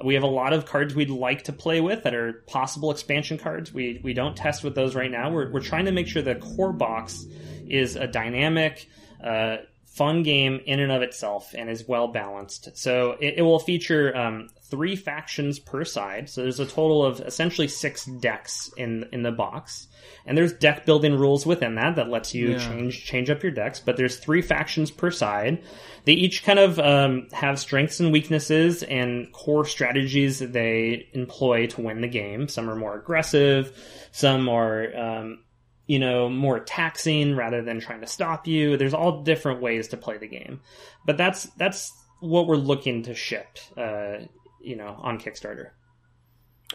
We have a lot of cards we'd like to play with that are possible expansion cards. We we don't test with those right now. We're we're trying to make sure the core box is a dynamic. Uh, fun game in and of itself and is well balanced. So it, it will feature um, three factions per side. So there's a total of essentially six decks in in the box, and there's deck building rules within that that lets you Yeah. change change up your decks. But there's three factions per side. They each kind of um, have strengths and weaknesses and core strategies that they employ to win the game. Some are more aggressive, some are um, you know, more taxing rather than trying to stop you. There's all different ways to play the game, but that's that's what we're looking to ship, uh, you know, on Kickstarter.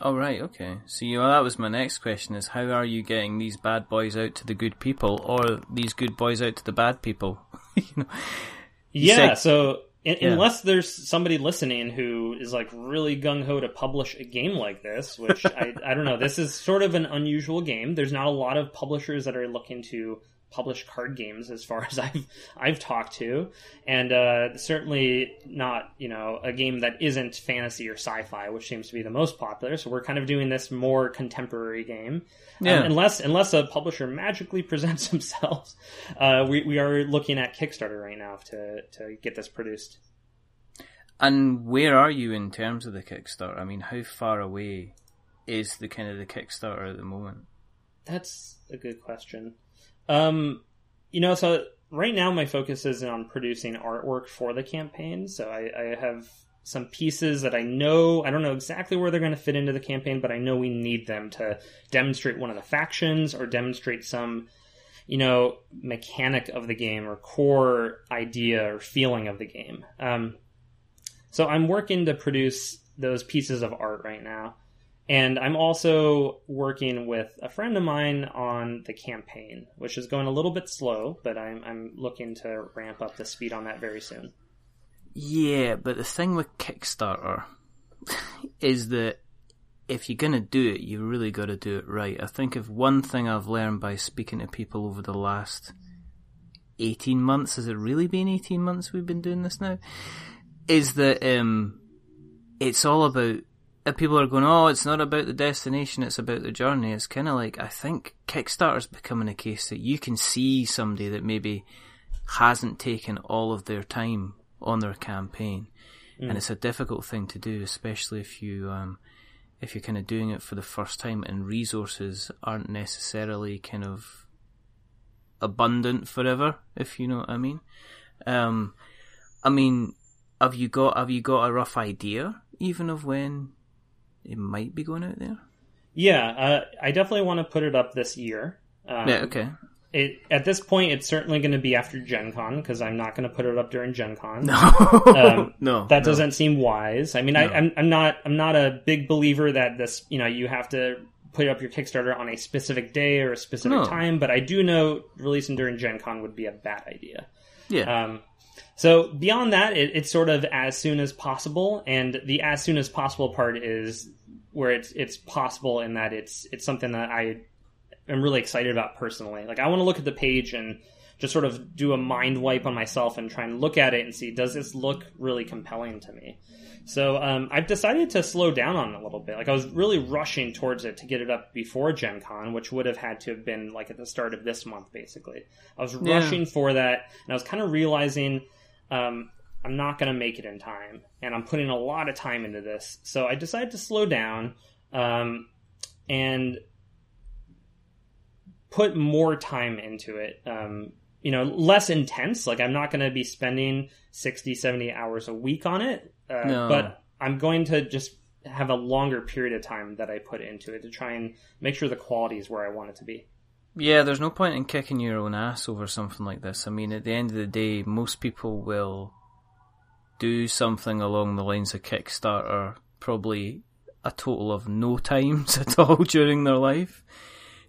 Oh right, okay. So you, well, that was my next question: is how are you getting these bad boys out to the good people, or these good boys out to the bad people? <laughs> you know, yeah, said- so Yeah. unless there's somebody listening who is like really gung ho to publish a game like this, which I I don't know, this is sort of an unusual game. There's not a lot of publishers that are looking to publish card games as far <laughs> as I've I've talked to, and uh, certainly not you know a game that isn't fantasy or sci-fi, which seems to be the most popular. So we're kind of doing this more contemporary game. Um, unless unless a publisher magically <laughs> presents themselves, uh, we we are looking at Kickstarter right now to to get this produced. and where are you in terms of the Kickstarter? I mean, how far away is the kind of the Kickstarter at the moment? That's a good question. Um, you know, so right now my focus is on producing artwork for the campaign. So I, I have some pieces that I know I don't know exactly where they're going to fit into the campaign, but I know we need them to demonstrate one of the factions or demonstrate some you know mechanic of the game or core idea or feeling of the game. Um, so I'm working to produce those pieces of art right now. And I'm also working with a friend of mine on the campaign, which is going a little bit slow, but I'm, I'm looking to ramp up the speed on that very soon. Yeah, but the thing with Kickstarter is that if you're going to do it, you really got to do it right. I think if one thing I've learned by speaking to people over the last 18 months, has it really been 18 months we've been doing this now? Is that um, it's all about. Uh, people are going, oh, it's not about the destination, it's about the journey. It's kind of like, I think Kickstarter's becoming a case that you can see somebody that maybe hasn't taken all of their time on their campaign. Mm. And it's a difficult thing to do, especially if you, um, if you're kind of doing it for the first time and resources aren't necessarily kind of abundant forever, if you know what I mean. Um, I mean, have you got have you got a rough idea even of when it might be going out there? Yeah, uh, I definitely want to put it up this year. Um, yeah, okay. It, at this point, it's certainly going to be after Gen Con because I'm not going to put it up during Gen Con. No, um, <laughs> no, that no. doesn't seem wise. I mean, no. I, I'm, I'm not I'm not a big believer that this you know you have to put up your Kickstarter on a specific day or a specific no. time, but I do know releasing during Gen Con would be a bad idea. Yeah. Um, so beyond that, it, it's sort of as soon as possible, and the as soon as possible part is where it's it's possible in that it's it's something that I am really excited about personally. Like I want to look at the page and just sort of do a mind wipe on myself and try and look at it and see does this look really compelling to me. So um, I've decided to slow down on it a little bit. Like I was really rushing towards it to get it up before Gen Con, which would have had to have been like at the start of this month, basically. I was Yeah. rushing for that, and I was kind of realizing um, I'm not going to make it in time, and I'm putting a lot of time into this. So I decided to slow down um, and put more time into it. Um, you know, less intense. Like I'm not going to be spending 60, 70 hours a week on it, uh, No. but I'm going to just have a longer period of time that I put into it to try and make sure the quality is where I want it to be. Yeah, there's no point in kicking your own ass over something like this. I mean, at the end of the day, most people will do something along the lines of Kickstarter probably a total of no <laughs> times at all during their life.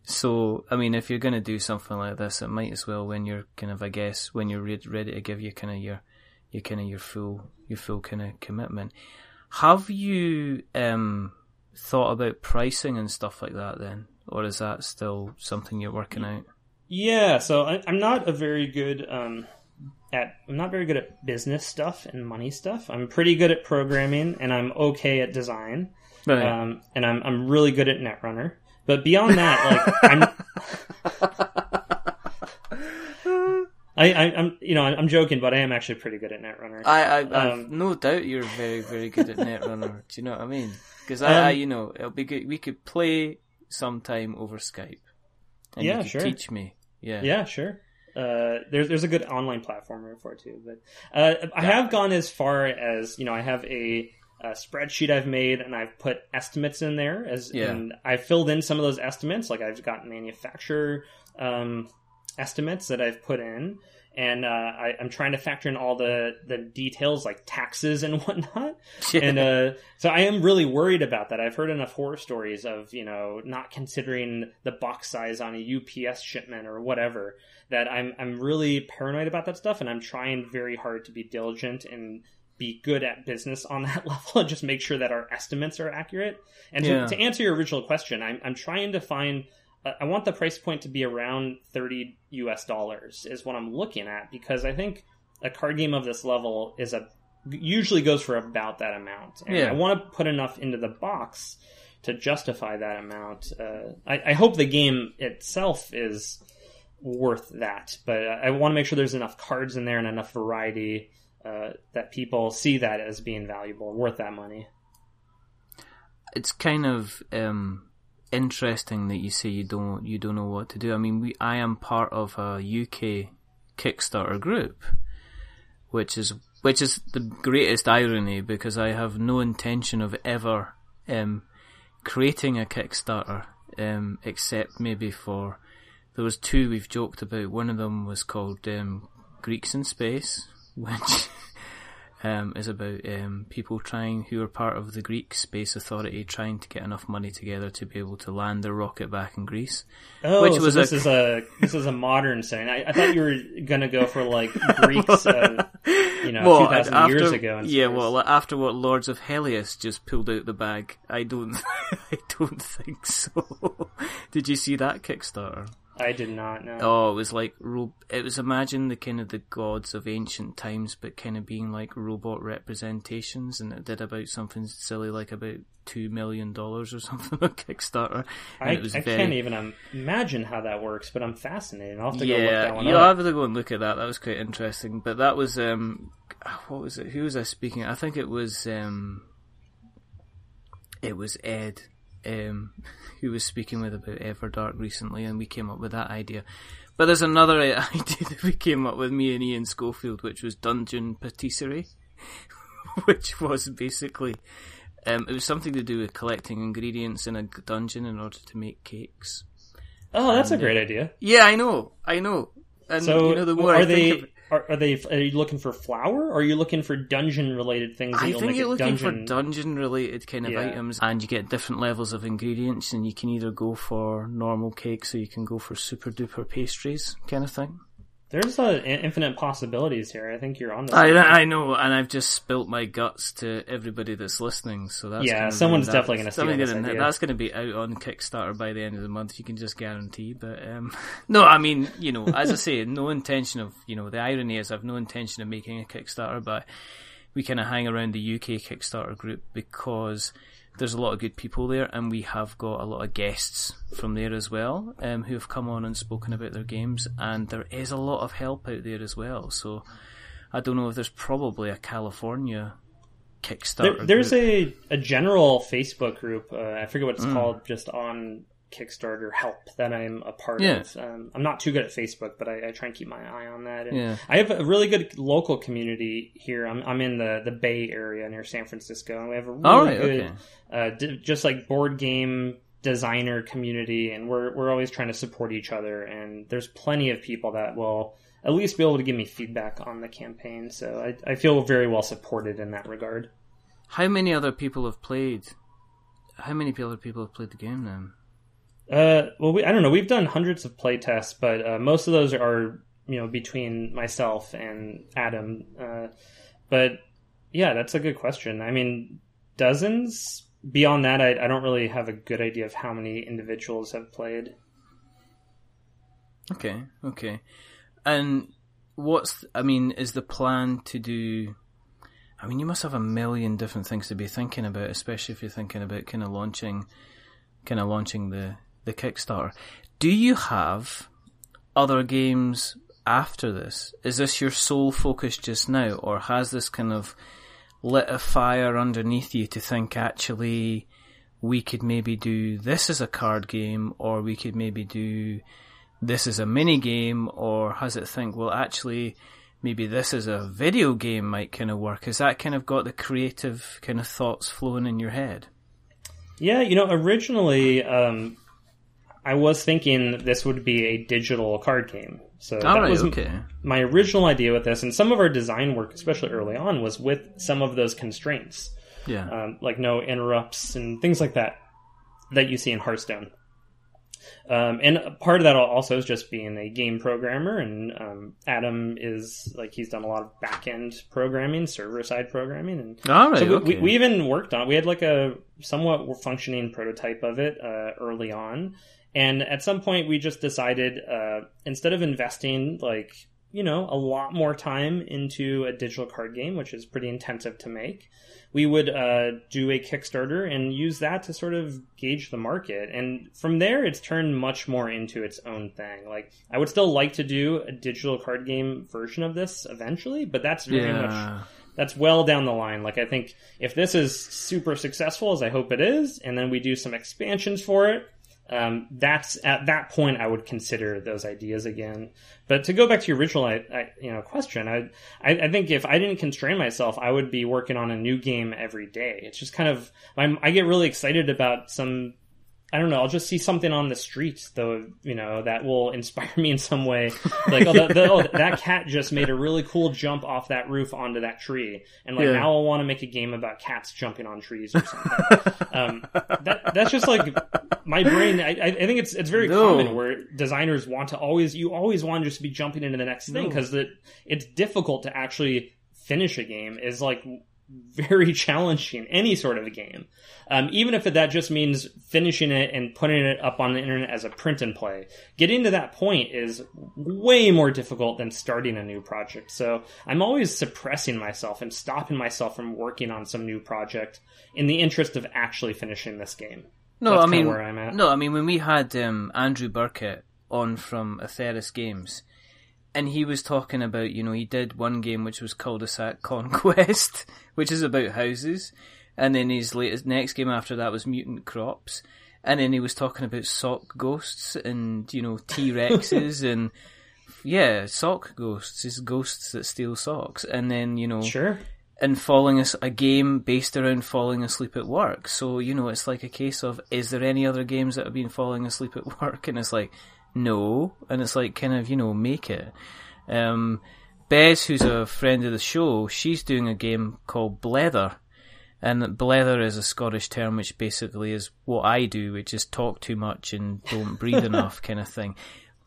So, I mean, if you're going to do something like this, it might as well when you're kind of, I guess, when you're re- ready to give you kind of your, your kind of your full, your full kind of commitment. Have you um, thought about pricing and stuff like that then, or is that still something you're working out? Yeah, so I, I'm not a very good um, at I'm not very good at business stuff and money stuff. I'm pretty good at programming and I'm okay at design. Right. Um, and I'm I'm really good at Netrunner. But beyond that, like I'm <laughs> I, I, I'm you know I'm joking, but I am actually pretty good at Netrunner. I, I, Um, no doubt you're very, very good at Netrunner. <laughs> Do you know what I mean? Because I, I, Um, you know, it'll be good. We could play sometime over Skype. And Yeah, you could sure. Teach me. Yeah. Yeah, sure. Uh, there's there's a good online platform for it too, but uh, I have gone as far as you know I have a, a spreadsheet I've made and I've put estimates in there as Yeah. and I filled in some of those estimates like I've got manufacturer um, estimates that I've put in and uh, I, I'm trying to factor in all the the details like taxes and <laughs> whatnot and uh, so I am really worried about that. I've heard enough horror stories of you know not considering the box size on a UPS shipment or whatever that I'm I'm really paranoid about that stuff, and I'm trying very hard to be diligent and be good at business on <laughs> that level and just make sure that our estimates are accurate. And Yeah. to, to answer your original question, I'm I'm trying to find. I want the price point to be around thirty U.S. dollars is what I'm looking at because I think a card game of this level is a usually goes for about that amount. And Yeah. I want to put enough into the box to justify that amount. Uh, I, I hope the game itself is worth that, but I want to make sure there's enough cards in there and enough variety uh, that people see that as being valuable, worth that money. it's kind of um, interesting that you say you don't you don't know what to do. I mean, we I am part of a UK Kickstarter group, which is which is the greatest irony because I have no intention of ever um, creating a Kickstarter, um, except maybe for there was two we've joked about. One of them was called um, Greeks in Space, <laughs> which um, is about um, people trying who are part of the Greek Space Authority trying to get enough money together to be able to land their rocket back in Greece. Oh, Which so was this a- is a this is a modern setting. I, I thought you were gonna go for like <laughs> Greeks, uh, you know, two thousand years ago. yeah, well, after what Lords of Hellas just pulled out the bag, I don't, <laughs> I don't think so. <laughs> Did you see that Kickstarter? I did not know. Oh, it was like it was imagine the kind of the gods of ancient times, but kind of being like robot representations, and it did about something silly like about two million dollars or <laughs> something on Kickstarter. I, it was I very, can't even imagine how that works, but I'm fascinated. I'll have to go look that yeah, one you'll up. have to go and look at that. That was quite interesting. But that was um, what was it? Who was I speaking? I think it was um, it was Ed, um, <laughs> who was speaking with about Everdark recently, and we came up with that idea. But there's another <laughs> idea that we came up with me and Ian Schofield, which was dungeon patisserie, <laughs> which was basically um, it was something to do with collecting ingredients in a dungeon in order to make cakes. Oh, that's a And, uh, great idea. Yeah, I know, I know. And So, you know, the more are I they think of it, are, are they are you looking for flour, or are you looking for dungeon related things? That I you'll think you're looking dungeon... for dungeon related kind of Yeah. items, and you get different levels of ingredients, and you can either go for normal cakes or you can go for super duper pastries, kind of thing. There's uh, infinite possibilities here. I think you're on. The I, I know, and I've just spilt my guts to everybody that's listening. So that's Yeah, someone's that. definitely gonna steal this idea. That's going to be out on Kickstarter by the end of the month. You can just guarantee. But um, <laughs> no, I mean, you know, as I say, <laughs> no intention of you know. The irony is, I've no intention of making a Kickstarter, but we kind of hang around the UK Kickstarter group because there's a lot of good people there, and we have got a lot of guests from there as well, um, who have come on and spoken about their games, and there is a lot of help out there as well. So I don't know if there's probably a California Kickstarter. There, there's group. a, a general Facebook group. Uh, I forget what it's Mm. called, just on Kickstarter help that I'm a part Yeah. of. Um, I'm not too good at Facebook, but I, I try and keep my eye on that. And Yeah. I have a really good local community here. I'm, I'm in the, the Bay Area near San Francisco, and we have a really All right, good, okay. uh, d- just like board game designer community, and we're we're always trying to support each other. And there's plenty of people that will at least be able to give me feedback on the campaign. So I, I feel very well supported in that regard. How many other people have played? How many other people have played the game then? Uh, well, we, I don't know. We've done hundreds of play tests, but uh, most of those are you know between myself and Adam. Uh, but yeah, that's a good question. I mean, dozens. Beyond that, I, I don't really have a good idea of how many individuals have played. Okay, okay. And what's I mean, is the plan to do? I mean, you must have a million different things to be thinking about, especially if you're thinking about kind of launching, kind of launching the the Kickstarter. Do you have other games after this? Is this your sole focus just now, or has this kind of lit a fire underneath you to think actually we could maybe do this as a card game, or we could maybe do this as a mini game, or has it think, well, actually, maybe this is a video game might kind of work? Has that kind of got the creative kind of thoughts flowing in your head? Yeah, you know, originally um, I was thinking this would be a digital card game. So All that right, was okay. my original idea with this, and some of our design work, especially early on, was with some of those constraints, Yeah. um, like no interrupts and things like that that you see in Hearthstone. Um, and part of that also is just being a game programmer, and um, Adam is like he's done a lot of back end programming, server side programming, and right, so we, okay. we, we even worked on. We had like a somewhat functioning prototype of it uh, early on, and at some point we just decided uh, instead of investing like you know a lot more time into a digital card game, which is pretty intensive to make, we would uh, do a Kickstarter and use that to sort of gauge the market. And from there, it's turned much more into its own thing. Like I would still like to do a digital card game version of this eventually, but that's very much that's well down the line. Like I think if this is super successful, as I hope it is, and then we do some expansions for it, um, that's at that point I would consider those ideas again. But to go back to your original, I, I, you know, question, I, I, I think if I didn't constrain myself, I would be working on a new game every day. It's just kind of I'm, I get really excited about some I don't know. I'll just see something on the streets, though, you know, that will <laughs> inspire me in some way. <laughs> Like, oh, the, the, oh, that cat just made a really cool jump off that roof onto that tree, and like Yeah. now I'll want to make a game about cats jumping on trees or something. <laughs> um, that that's just like my brain. I, I think it's it's very No. common where designers want to always you always want to just be jumping into the next thing No. because it it's difficult to actually finish a game is like very <laughs> challenging any sort of a game. Um, even if that just means finishing it and putting it up on the internet as a print and play getting to that point is way more difficult than starting a new project. So i'm always suppressing myself and stopping myself from working on some new project in the interest of actually finishing this game. No, That's I mean, where I'm at. no, I mean when we had um, Andrew Burkett on from Atheris Games, and he was talking about, you know, he did one game which was Cul-de-sac <laughs> Conquest, which is about houses, and then his latest next game after that was Mutant Crops, and then he was talking about sock ghosts and you know T Rexes <laughs> and yeah, sock ghosts is ghosts that steal socks, and then you know sure and falling as a game based around falling asleep at work. So you know, it's like a case of is there any other games that have been falling asleep at <laughs> work? And it's like no, and it's like kind of you know make it. Um, Bez, who's a friend of the show, she's doing a game called Blether. And blether is a Scottish term which basically is what I do, which is talk too much and don't breathe <laughs> enough kind of thing.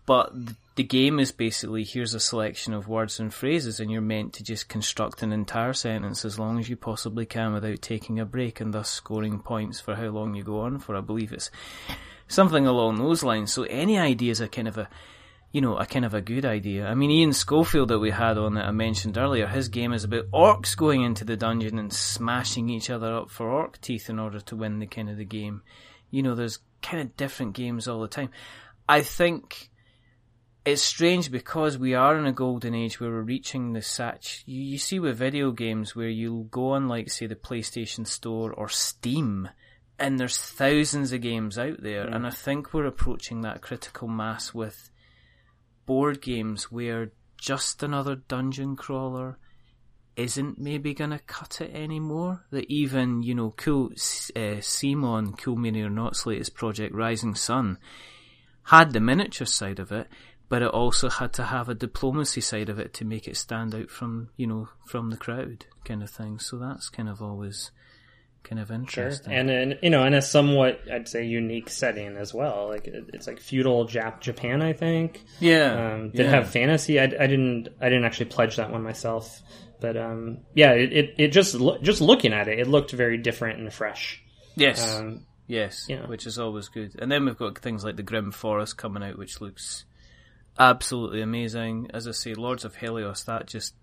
But the game is basically here's a selection of words and phrases, and you're meant to just construct an entire sentence as long as you possibly can without taking a break, and thus scoring points for how long you go on for. I believe it's something along those lines. So any idea is a kind of a you know, a kind of a good idea. I mean, Ian Schofield that we had on that I mentioned earlier, his game is about orcs going into the dungeon and smashing each other up for orc teeth in order to win the kind of the game. You know, there's kind of different games all the time. I think it's strange because we are in a golden age where we're reaching the sat. You, you see with video games where you'll go on, like, say, the PlayStation Store or Steam, and there's thousands of games out there, and I think we're approaching that critical mass with board games where just another dungeon crawler isn't maybe going to cut it anymore. That even, you know, cool, uh, CMON, Cool Mini or Not's latest project, Rising Sun, had the miniature side of it, but it also had to have a diplomacy side of it to make it stand out from, you know, from the crowd kind of thing. So that's kind of always kind of Sure, interesting. and in you know in a somewhat I'd say unique setting as well. Like it's like feudal Jap- Japan, I think. yeah, Um, did yeah. have fantasy? I, I didn't I didn't actually pledge that one myself, but um, yeah, it, it, it just loo- just looking at it, it looked very different and fresh. yes. Um, Yes, Yeah. which is always good. And then we've got things like the Grimm Forest coming out, which looks absolutely amazing. As I say, Lords of Hellas, that just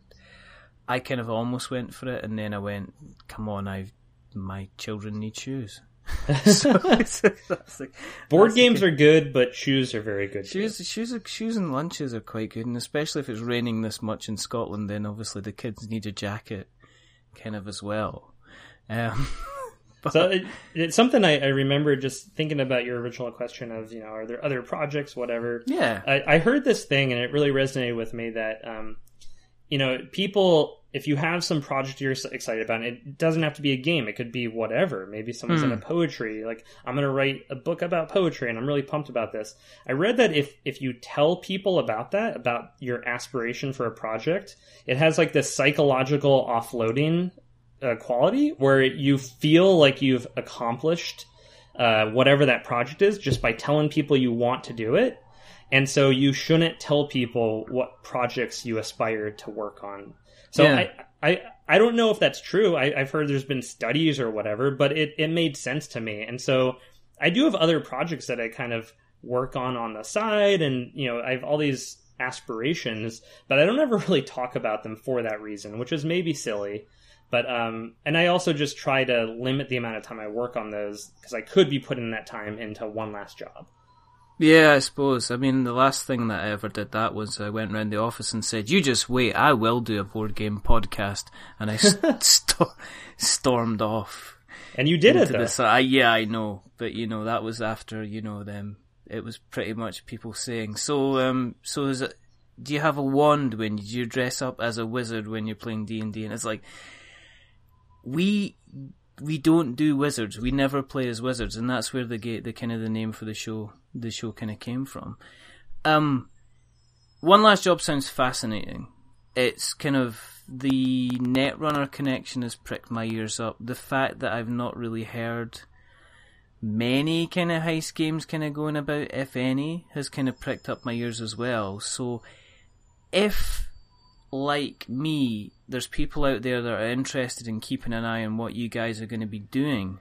I kind of almost went for it, and then I went, "Come on, I my children need shoes." <laughs> so <laughs> like, board games are good, but shoes are very good. too. Shoes, shoes, are, shoes, and lunches are quite good, and especially if it's raining this much in Scotland, then obviously the kids need a jacket, kind of as well. Um, <laughs> but, So it, it's something I, I remember just thinking about your original question of you know are there other projects whatever. yeah, I, I heard this thing and it really resonated with me that um, you know people if you have some project you're excited about it doesn't have to be a game it could be whatever maybe someone's Hmm. into poetry like i'm going to write a book about poetry and i'm really pumped about this i read that if if you tell people about that about your aspiration for a project it has like this psychological offloading uh, quality where you feel like you've accomplished uh, whatever that project is just by telling people you want to do it and so you shouldn't tell people what projects you aspire to work on. So Yeah. I, I, I don't know if that's true. I, I've heard there's been studies or whatever, but it, it made sense to me. And so I do have other projects that I kind of work on on the side, and you know I have all these aspirations, but I don't ever <laughs> really talk about them for that reason, which is maybe silly. But um, and I also just try to limit the amount of time I work on those because I could be putting that time into one last job. Yeah, I suppose. I mean, the last thing that I ever did that was I went round the office and said, "You just wait, I will do a board game podcast," and I st- <laughs> sto- stormed off. And you did it though. I, yeah, I know, but you know that was after you know them. It was pretty much people saying, "So, um, so is it? Do you have a wand when do you dress up as a wizard when you're playing D and D?" And it's like we we don't do wizards. We never play as wizards, and that's where the ga- the kind of the name for the show the show kind of came from. Um, one last job sounds fascinating. It's kind of the Netrunner connection has pricked my ears up. The fact that I've not really heard many kind of heist games kind of going about, if any, has kind of pricked up my ears as well. So, if like me, there's people out there that are interested in keeping an eye on what you guys are going to be doing,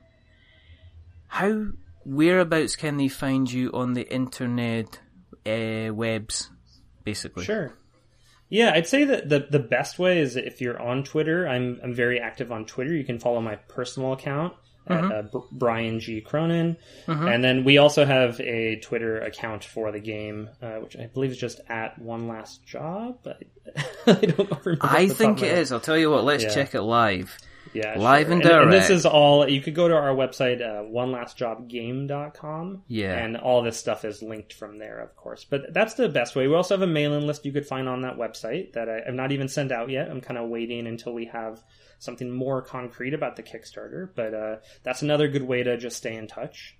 how whereabouts can they find you on the internet uh, webs, basically? Sure. Yeah, I'd say that the the best way is if you're on Twitter. I'm I'm very active on Twitter. You can follow my personal account at uh, Brian G Cronin, and then we also have a Twitter account for the game, uh, which I believe is just at One Last Job. I, <laughs> I don't remember. I off the top think it is. I'll tell you what. Let's Yeah. check it live. Yeah, Live sure. and And, this is all. You could go to our website, uh, onelastjobgame.com. Yeah. and all this stuff is linked from there, of course. But that's the best way. We also have a mailing list you could find on that website that I, I've not even sent out yet. I'm kind of waiting until we have something more concrete about the Kickstarter. But uh, that's another good way to just stay in touch.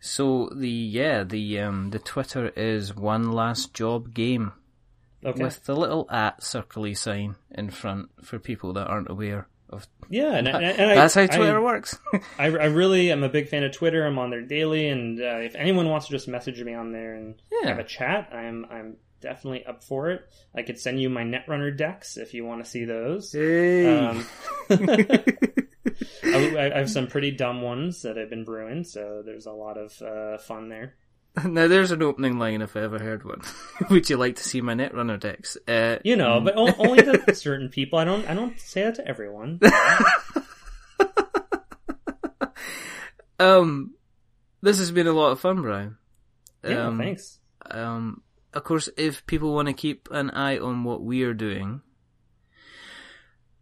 So the yeah the um the Twitter is one last job game Okay. with the little at circly sign in front for people that aren't aware of. yeah, and, and, <laughs> and I, That's how I- Twitter works. <laughs> I, I really am a big fan of Twitter. I'm on there daily, and uh, if anyone wants to just message me on there and Yeah. have a chat, I'm I'm definitely up for it. I could send you my Netrunner decks if you want to see those. Um, <laughs> I, I have some pretty dumb ones that I've been brewing, so there's a lot of uh, fun there. <laughs> now there's an opening line if I ever heard one. <laughs> Would you like to see my Netrunner decks? Uh, You know, but o- only to certain people. I don't I don't say that to everyone. um, this has been a lot of fun, Brian. Yeah, Um, thanks. Um, of course, if people want to keep an eye on what we are doing,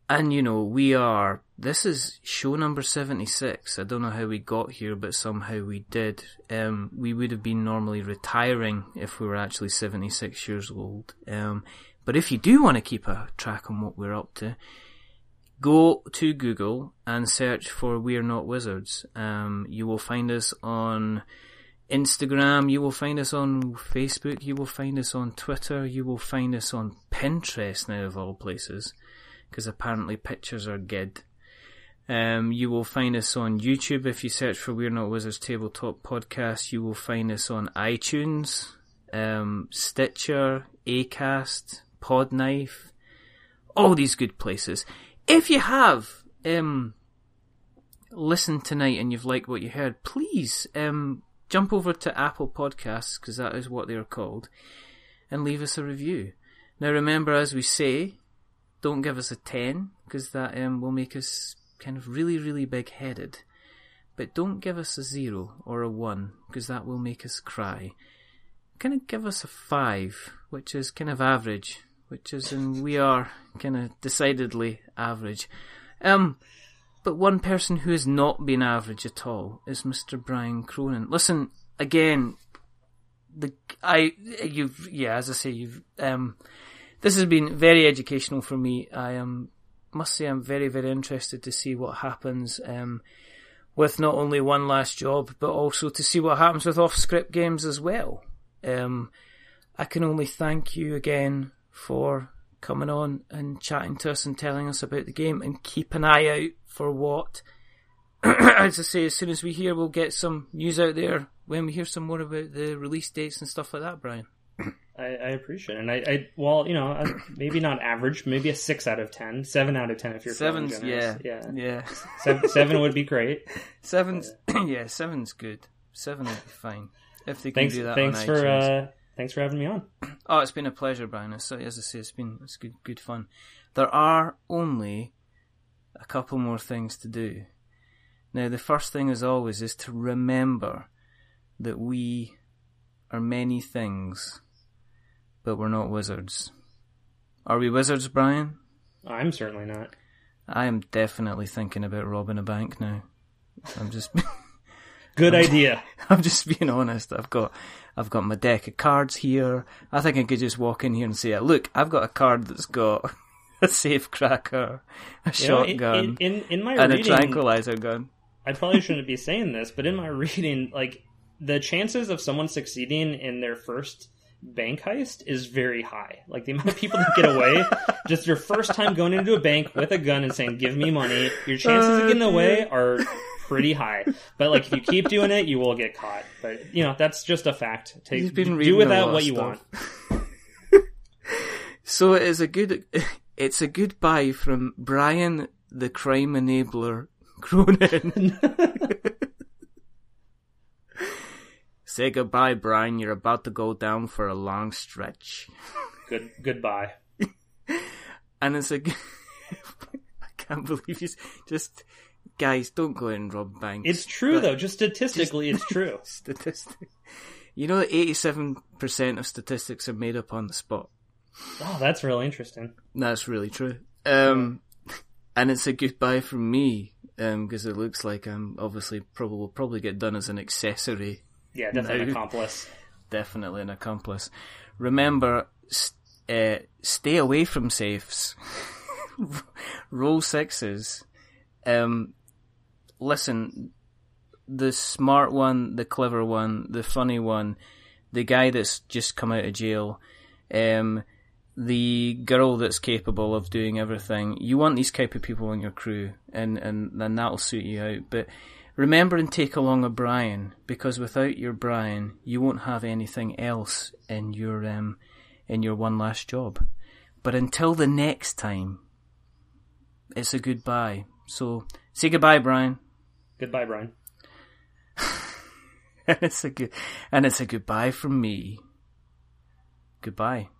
and you know, we are, this is show number 76. I don't know how we got here, but somehow we did. Um, we would have been normally retiring if we were actually 76 years old. Um, but if you do want to keep a track on what we're up to, go to Google and search for We're Not Wizards. Um, you will find us on Instagram, you will find us on Facebook, you will find us on Twitter, you will find us on Pinterest now of all places, because apparently pictures are good. Um, you will find us on YouTube if you search for We're Not Wizards Tabletop Podcast. You will find us on iTunes, um, Stitcher, Acast, Podknife, all these good places. If you have um, listened tonight and you've liked what you heard, please um, jump over to Apple Podcasts because that is what they are called, and leave us a review. Now, remember, as we say, don't give us a ten because that um, will make us kind of really, really big headed. But don't give us a zero or a one because that will make us cry. Kind of give us a five, which is kind of average, which is, and we are kind of decidedly average. Um, but one person who has not been average at all is Mr. Brian Cronin. Listen, again, the I you've yeah, as I say, you've um, this has been very educational for me. I am must say I'm very very interested to see what happens um, with not only one last job, but also to see what happens with off script games as well. Um, I can only thank you again for coming on and chatting to us and telling us about the game and keep an eye out for what <clears throat> as I say, as soon as we hear, we'll get some news out there when we hear some more about the release dates and stuff like that, Brian. I, I appreciate it. And I, I, well, you know, maybe not average, maybe a six out of ten, seven out of ten if you're Seven's, yeah, yeah, yeah. Seven, seven would be great. <laughs> Seven's, <clears throat> yeah, seven's good. Seven would be fine if they can Thanks, do that thanks for, uh, thanks for having me on. Oh, it's been a pleasure, Brian. As, as I say, it's been it's good, good fun. There are only a couple more things to do. Now, the first thing, as always, is to remember that we are many things, but we're not wizards. Are we wizards, Brian? I'm certainly not. I am definitely thinking about robbing a bank now. I'm just. <laughs> Good idea. <laughs> I'm just being honest. I've got, I've got my deck of cards here. I think I could just walk in here and say, "Look, I've got a card that's got <laughs> a safe cracker, a You know, shotgun, in, in, in my and a tranquilizer gun. I probably <laughs> shouldn't be saying this, but in my reading, like the chances of someone succeeding in their first bank heist is very high. Like the amount of people that get away, <laughs> just your first time going into a bank with a gun and saying, "Give me money," your chances of getting away oh, are pretty high. But like if you keep doing it, you will get caught. But you know that's just a fact. Take do reading with that what you stuff. want. So it is a good. It's a goodbye from Brian, the crime enabler, <laughs> Cronin. <laughs> Say goodbye, Brian. You're about to go down for a long stretch. Good goodbye. <laughs> And it's a. I can't believe you just guys don't go and rob banks. It's true But though. Just statistically, it's true. statistic. You know, eighty-seven percent of statistics are made up on the spot. Oh, that's really interesting. That's really true. Um, and it's a goodbye from me because it looks like I'm obviously probably will probably get done as an accessory. Yeah, definitely an accomplice. Definitely an accomplice. Remember, st- uh, stay away from safes. <laughs> Roll sixes. Um, listen, the smart one, the clever one, the funny one, the guy that's just come out of jail, um, the girl that's capable of doing everything. You want these type of people on your crew, and and then that'll suit you out. But remember and take along a Brian, because without your Brian, you won't have anything else in your um in your one last job. But until the next time, it's a goodbye. So say goodbye, Brian. Goodbye, Brian. <laughs> and it's a good and it's a goodbye from me. Goodbye.